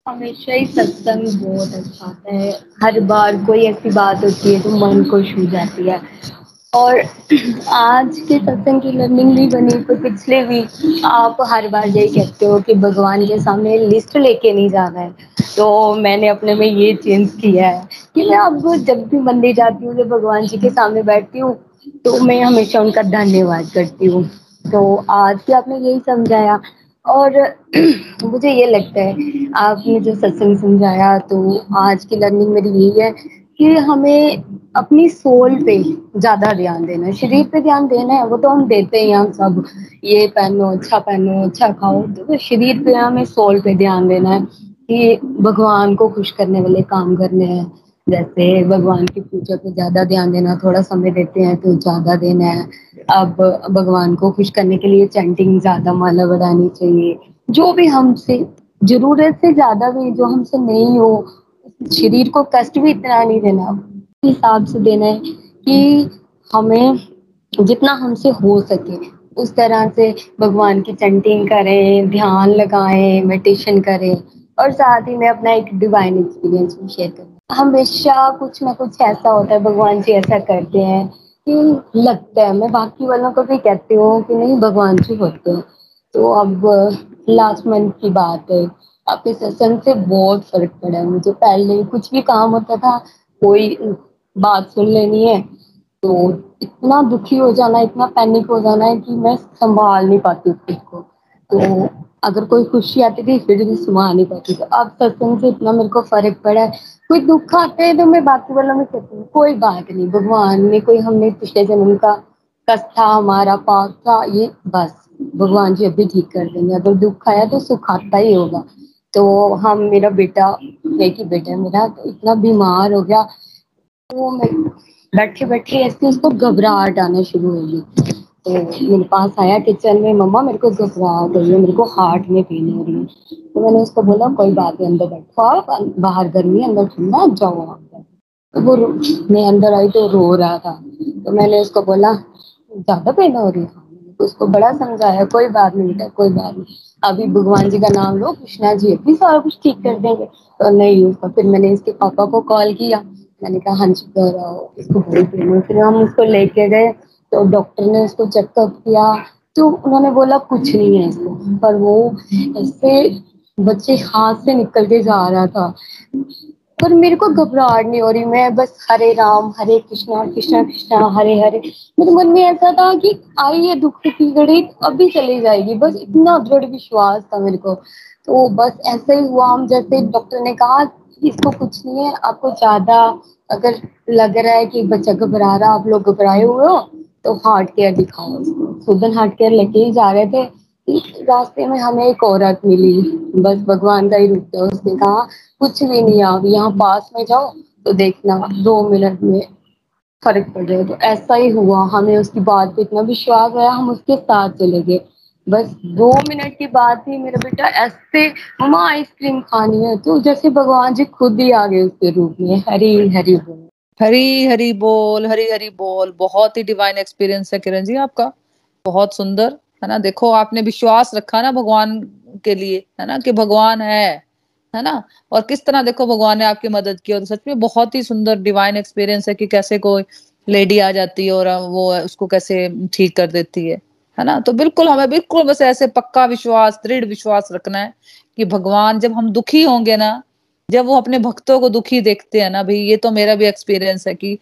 हमेशा ही सत्संग बहुत अच्छा है। हर बार कोई ऐसी बात होती है तो मन को छू जाती है। और आज के सत्संग की लर्निंग भी बनी तो पिछले वीक आप हर बार यही कहते हो कि भगवान के सामने लिस्ट लेके नहीं जाना है। तो मैंने अपने में ये चेंज किया है कि मैं अब जब भी मंदिर जाती हूँ, जब भगवान जी के सामने बैठती हूँ तो मैं हमेशा उनका धन्यवाद करती हूँ। तो आज भी आपने यही समझाया और मुझे ये लगता है, आपने जो सत्संग समझाया तो आज की लर्निंग मेरी यही है कि हमें अपनी सोल पे ज़्यादा ध्यान देना है। शरीर पे ध्यान देना है, वो तो हम देते ही हम सब, ये पहनो अच्छा पहनो अच्छा खाओ। तो शरीर पे हमें सोल पे ध्यान देना है कि भगवान को खुश करने वाले काम करने हैं। जैसे भगवान की पूजा पे ज़्यादा ध्यान देना, थोड़ा समय देते हैं तो ज़्यादा देना है। अब भगवान को खुश करने के लिए चैंटिंग ज़्यादा माला बढ़ानी चाहिए। जो भी हमसे, ज़रूरत से ज़्यादा भी जो हमसे नहीं हो शरीर को कष्ट भी इतना नहीं देना हिसाब से देना है कि हमें जितना हमसे हो सके, उस तरह से भगवान की चंटिंग करें, ध्यान लगाएँ मेडिटेशन करें और साथ ही में अपना एक डिवाइन एक्सपीरियंस भी शेयर करें। हमेशा कुछ ना कुछ ऐसा होता है, भगवान जी ऐसा करते हैं कि लगता है। मैं बाकी वालों को भी कहती हूँ कि नहीं, भगवान जी होते हैं। तो अब लास्ट मंथ की बात है। आपके सत्संग से बहुत फ़र्क पड़ा है। मुझे पहले कुछ भी काम होता था, कोई बात सुन लेनी है तो इतना दुखी हो जाना, इतना पैनिक हो जाना है कि मैं संभाल नहीं पाती खुद को। तो अगर कोई खुशी आती थी, फिर भी संभाल नहीं पाती तो अब सत्संग से इतना मेरे को फ़र्क पड़ा है। कोई दुख आते हैं तो मैं बाकी वालों में कहती हूँ, कोई बात नहीं, भगवान ने कोई हमने पिछले जन्म का कष्ट था, हमारा पाप था, ये बस, भगवान जी अभी ठीक कर देंगे। अगर दुख आया तो सुख आता ही होगा। तो हम, मेरा बेटा एक ही बेटा मेरा इतना बीमार हो गया तो मैं बैठे बैठे ऐसे उसको घबराहट आना शुरू हो गई। तो मेरे पास आया किचन में, मम्मा मेरे को घबराहट हो रही है, मेरे को हार्ट में पेन हो रही है। तो मैंने उसको बोला, कोई बात नहीं, अंदर बैठो आप बाहर गर्मी अंदर ठंडा जाओ आप तो वो मैं अंदर आई तो रो रहा था। तो मैंने उसको बोला, ज़्यादा पेन हो रही है? उसको बड़ा समझाया, कोई बात नहीं बेटा, कोई बात नहीं। अभी भगवान जी का नाम लो, कृष्णा जी अभी सारा कुछ ठीक कर देंगे। तो नहीं उसका, फिर मैंने इसके पापा को कॉल किया। मैंने कहा हाँ जी कर इसको बोल फिर हम उसको लेके गए तो डॉक्टर ने उसको चेकअप किया। तो उन्होंने बोला, कुछ नहीं है इसको। पर वो ऐसे बच्चे हाथ से निकल के जा रहा था। पर मेरे को घबराहट नहीं हो रही, मैं बस हरे राम, हरे कृष्णा कृष्णा कृष्णा, हरे हरे। मेरे मन में ऐसा था कि आई ये दुख की घड़ी अभी चली जाएगी, बस इतना दृढ़ विश्वास था मेरे को। तो बस ऐसा ही हुआ, हम जैसे डॉक्टर ने कहा इसको कुछ नहीं है, आपको ज़्यादा अगर लग रहा है कि बच्चा घबरा रहा, आप लोग घबराए हुए हो तो हार्ट केयर दिखाओ उसको। सुदन हार्ट केयर लेके ही जा रहे थे। रास्ते में हमें एक औरत मिली। बस भगवान का ही रूप था उसने कहा, कुछ भी नहीं, आप यहाँ पास में जाओ तो देखना, दो मिनट में फ़र्क पड़ जाए। तो ऐसा ही हुआ। हमें उसकी बात पे इतना विश्वास आया, हम उसके साथ चले गए। बस दो मिनट की बात ही मेरा बेटा ऐसे मम्मा, आइसक्रीम खानी है? तो जैसे भगवान जी खुद ही आ गए उसके रूप में। हरी हरी बोल। हरी हरी बोल, हरी हरी बोल। बहुत ही डिवाइन एक्सपीरियंस है किरण जी आपका। बहुत सुंदर। है ना? देखो, आपने विश्वास रखा ना भगवान के लिए, है ना, कि भगवान है है ना? और किस तरह देखो, भगवान ने आपकी मदद की और सच में बहुत ही सुंदर डिवाइन एक्सपीरियंस है कि कैसे कोई लेडी आ जाती है और वो उसको कैसे ठीक कर देती है है ना? तो बिल्कुल हमें बिल्कुल बस ऐसे पक्का विश्वास, दृढ़ विश्वास रखना है कि भगवान जब हम दुखी होंगे ना, जब वो अपने भक्तों को दुखी देखते हैं ना, भाई, ये तो मेरा भी एक्सपीरियंस है कि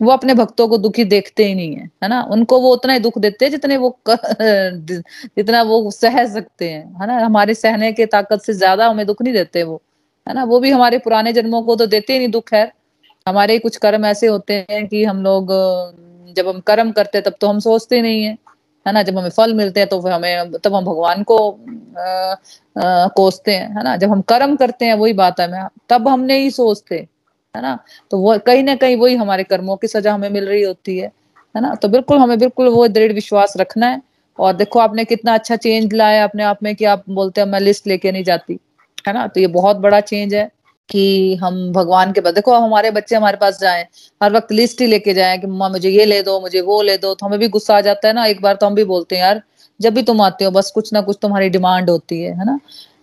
वो अपने भक्तों को दुखी देखते ही नहीं है है ना? उनको वो उतना ही दुख देते हैं जितने वो जितना वो सह सकते हैं, है ना? हमारे सहने के ताकत से ज़्यादा हमें दुख नहीं देते वो, है ना? वो भी हमारे पुराने जन्मों को तो देते ही नहीं दुख है हमारे कुछ कर्म ऐसे होते हैं कि हम लोग, जब हम कर्म करते तब तो हम सोचते नहीं है है ना? जब हमें फल मिलते हैं तो हमें, तब हम भगवान को कोसते हैं, है ना? जब हम कर्म करते हैं वही बात है, मैं, तब हम नहीं सोचते। है ना? तो वो कहीं ना कहीं वही हमारे कर्मों की सजा हमें मिल रही होती है है ना? तो बिल्कुल हमें बिल्कुल वो दृढ़ विश्वास रखना है। और देखो आपने कितना अच्छा चेंज लाया अपने आप में कि आप बोलते हैं, मैं लिस्ट लेके नहीं जाती है ना? तो ये बहुत बड़ा चेंज है कि हम भगवान के पास, देखो हमारे बच्चे हमारे पास जाए, हर वक्त लिस्ट ही लेके जाए कि, मम्मा, मुझे ये ले दो, मुझे वो ले दो तो हमें भी गुस्सा आ जाता है ना? एक बार तो हम भी बोलते हैं, यार, जब भी तुम आते हो, बस कुछ ना कुछ तुम्हारी डिमांड होती है है ना?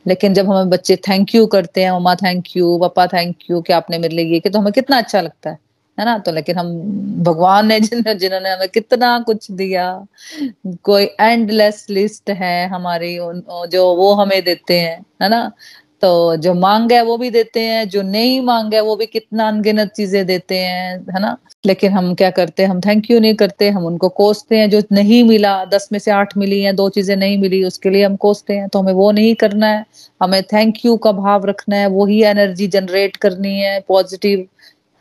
लेकिन जब हमें बच्चे थैंक यू करते हैं, मम्मा थैंक यू पापा थैंक यू कि आपने मेरे लिए ये तो हमें कितना अच्छा लगता है है ना? तो लेकिन हम, भगवान ने जिन, जिन्होंने हमें कितना कुछ दिया, कोई एंडलेस लिस्ट है हमारी जो वो हमें देते हैं, है ना? तो जो मांग है वो भी देते हैं, जो नहीं मांग है वो भी कितना अनगिनत चीज़ें देते हैं, है ना? लेकिन हम क्या करते हैं, हम थैंक यू नहीं करते, हम उनको कोसते हैं, जो नहीं मिला, दस में से आठ मिली है, दो चीज़ें नहीं मिली, उसके लिए हम कोसते हैं तो हमें वो नहीं करना है। हमें थैंक यू का भाव रखना है, वही एनर्जी जनरेट करनी है पॉजिटिव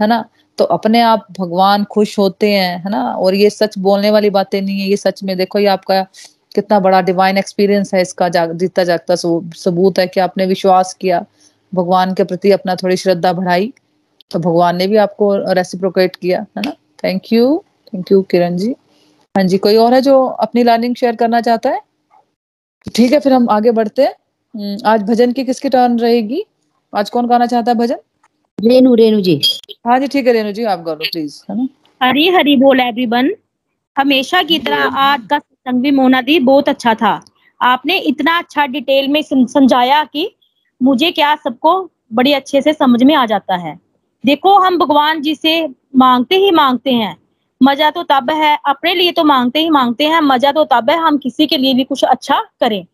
है ना? तो अपने आप भगवान खुश होते हैं, है ना? और ये सच बोलने वाली बातें नहीं है, ये सच में देखो, ये आपका कितना बड़ा डिवाइन एक्सपीरियंस है इसका जाग, जीता जागता सबूत है कि आपने विश्वास किया। भगवान के प्रति अपना थोड़ी श्रद्धा बढ़ाई तो भगवान ने भी आपको रेसिप्रोकेट किया है ना? Thank you thank you Kiran ji. हाँ जी कोई और है जो अपनी लर्निंग शेयर करना चाहता है? ठीक है फिर हम आगे बढ़ते हैं। हम्म, आज भजन की किसकी टर्न रहेगी? आज कौन गाना चाहता है भजन? रेनू रेनू जी। हाँ जी ठीक है रेनू जी आप करो प्लीज़ है ना? हरी हरी बोल एवरीवन हमेशा की तरह आज का संगवी मोना दी, बहुत अच्छा था। आपने इतना अच्छा डिटेल में समझाया कि मुझे क्या सबको बड़ी अच्छे से समझ में आ जाता है। देखो, हम भगवान जी से मांगते ही मांगते हैं। मज़ा तो तब है, अपने लिए तो मांगते ही मांगते हैं। मज़ा तो तब है, हम किसी के लिए भी कुछ अच्छा करें।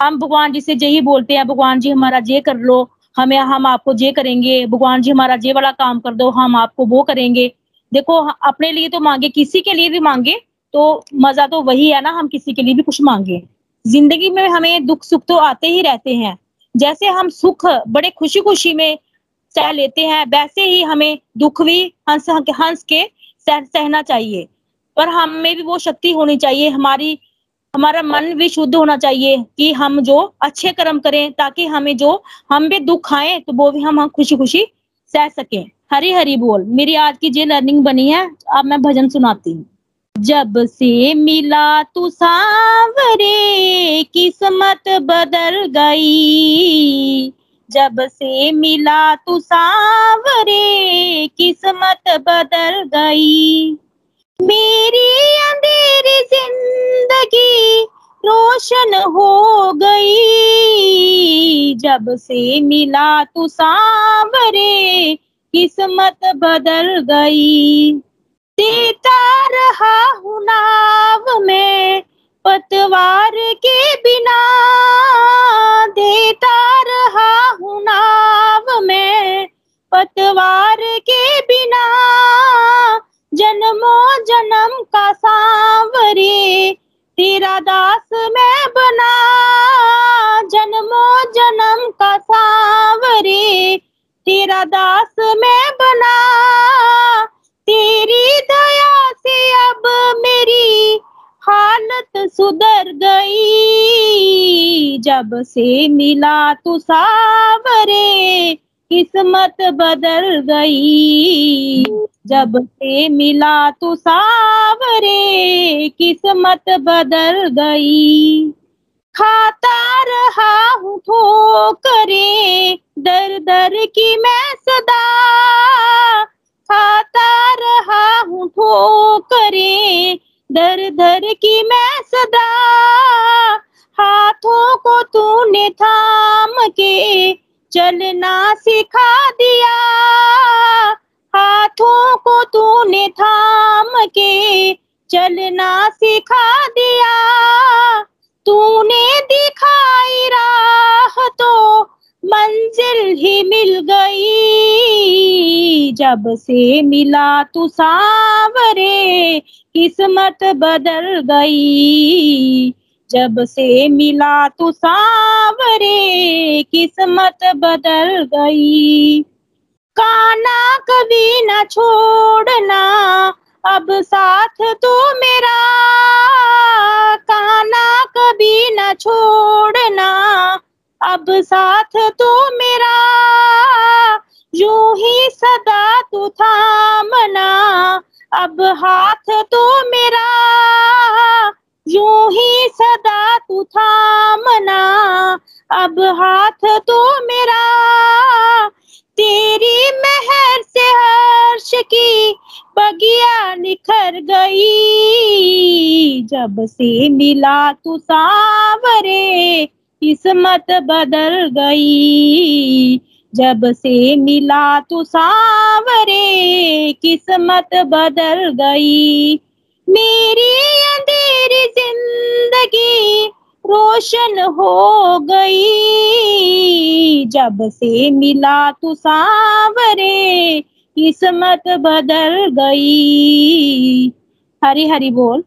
हम भगवान जी से यही बोलते हैं, भगवान जी हमारा ये कर लो, हमें, हम आपको ये करेंगे। भगवान जी हमारा ये वाला काम कर दो, हम आपको वो करेंगे। देखो अपने लिए तो मांगे, किसी के लिए भी मांगे तो मज़ा तो वही है ना हम किसी के लिए भी कुछ मांगे। ज़िंदगी में हमें दुख सुख तो आते ही रहते हैं। जैसे हम सुख बड़े खुशी खुशी में सह लेते हैं वैसे ही हमें दुख भी हंस हंस के सह, सहना चाहिए। पर हमें भी वो शक्ति होनी चाहिए हमारी हमारा मन भी शुद्ध होना चाहिए कि हम जो अच्छे कर्म करें ताकि हमें जो हम भी दुख आए तो वो भी हम खुशी खुशी सह सकें। हरी हरी बोल। मेरी आज की जो लर्निंग बनी है अब मैं भजन सुनाती हूँ। जब से मिला तू सांवरे, किस्मत बदल गई। जब से मिला तू सांवरे, किस्मत बदल गई। मेरी अंधेरी ज़िंदगी रोशन हो गई। जब से मिला तू सांवरे, किस्मत बदल गई। देता रहा नाव में, पतवार के बिना। देता रहा नाव में, पतवार के बिना। जन्मों जन्म का सांवरे तेरा दास मैं बना। जन्मों जन्म का सांवरे तेरा दास मैं बना। तेरी दया से अब मेरी हालत सुधर गई। जब से मिला तू सावरे, किस्मत बदल गई। जब से मिला तू सावरे, किस्मत बदल गई। खाता रहा हूँ ठोकरे, दर दर की मैं सदा खाता रहा हूँ ठोकरे, दर दर की मैं सदा। हाथों को तूने थाम के चलना सिखा दिया। हाथों को तूने थाम के चलना सिखा दिया। तूने दिखाई राह तो मंजिल ही मिल गई। जब से मिला तू सावरे, किस्मत बदल गई। जब से मिला तू सावरे, किस्मत बदल गई। काना कभी न छोड़ना, अब साथ तू मेरा। काना कभी न छोड़ना अब साथ तू मेरा, यू ही सदा तू थामना अब हाथ तू मेरा, यूँ ही सदा तू थामना अब हाथ तू मेरा, तेरी मेहर से हर्ष की बगिया निखर गई। जब से मिला तू सावरे किस्मत बदल गई। जब से मिला तू सावरे, किस्मत बदल गई। मेरी अंधेरी ज़िंदगी रोशन हो गई। जब से मिला तू सावरे, किस्मत बदल गई। हरी हरी बोल।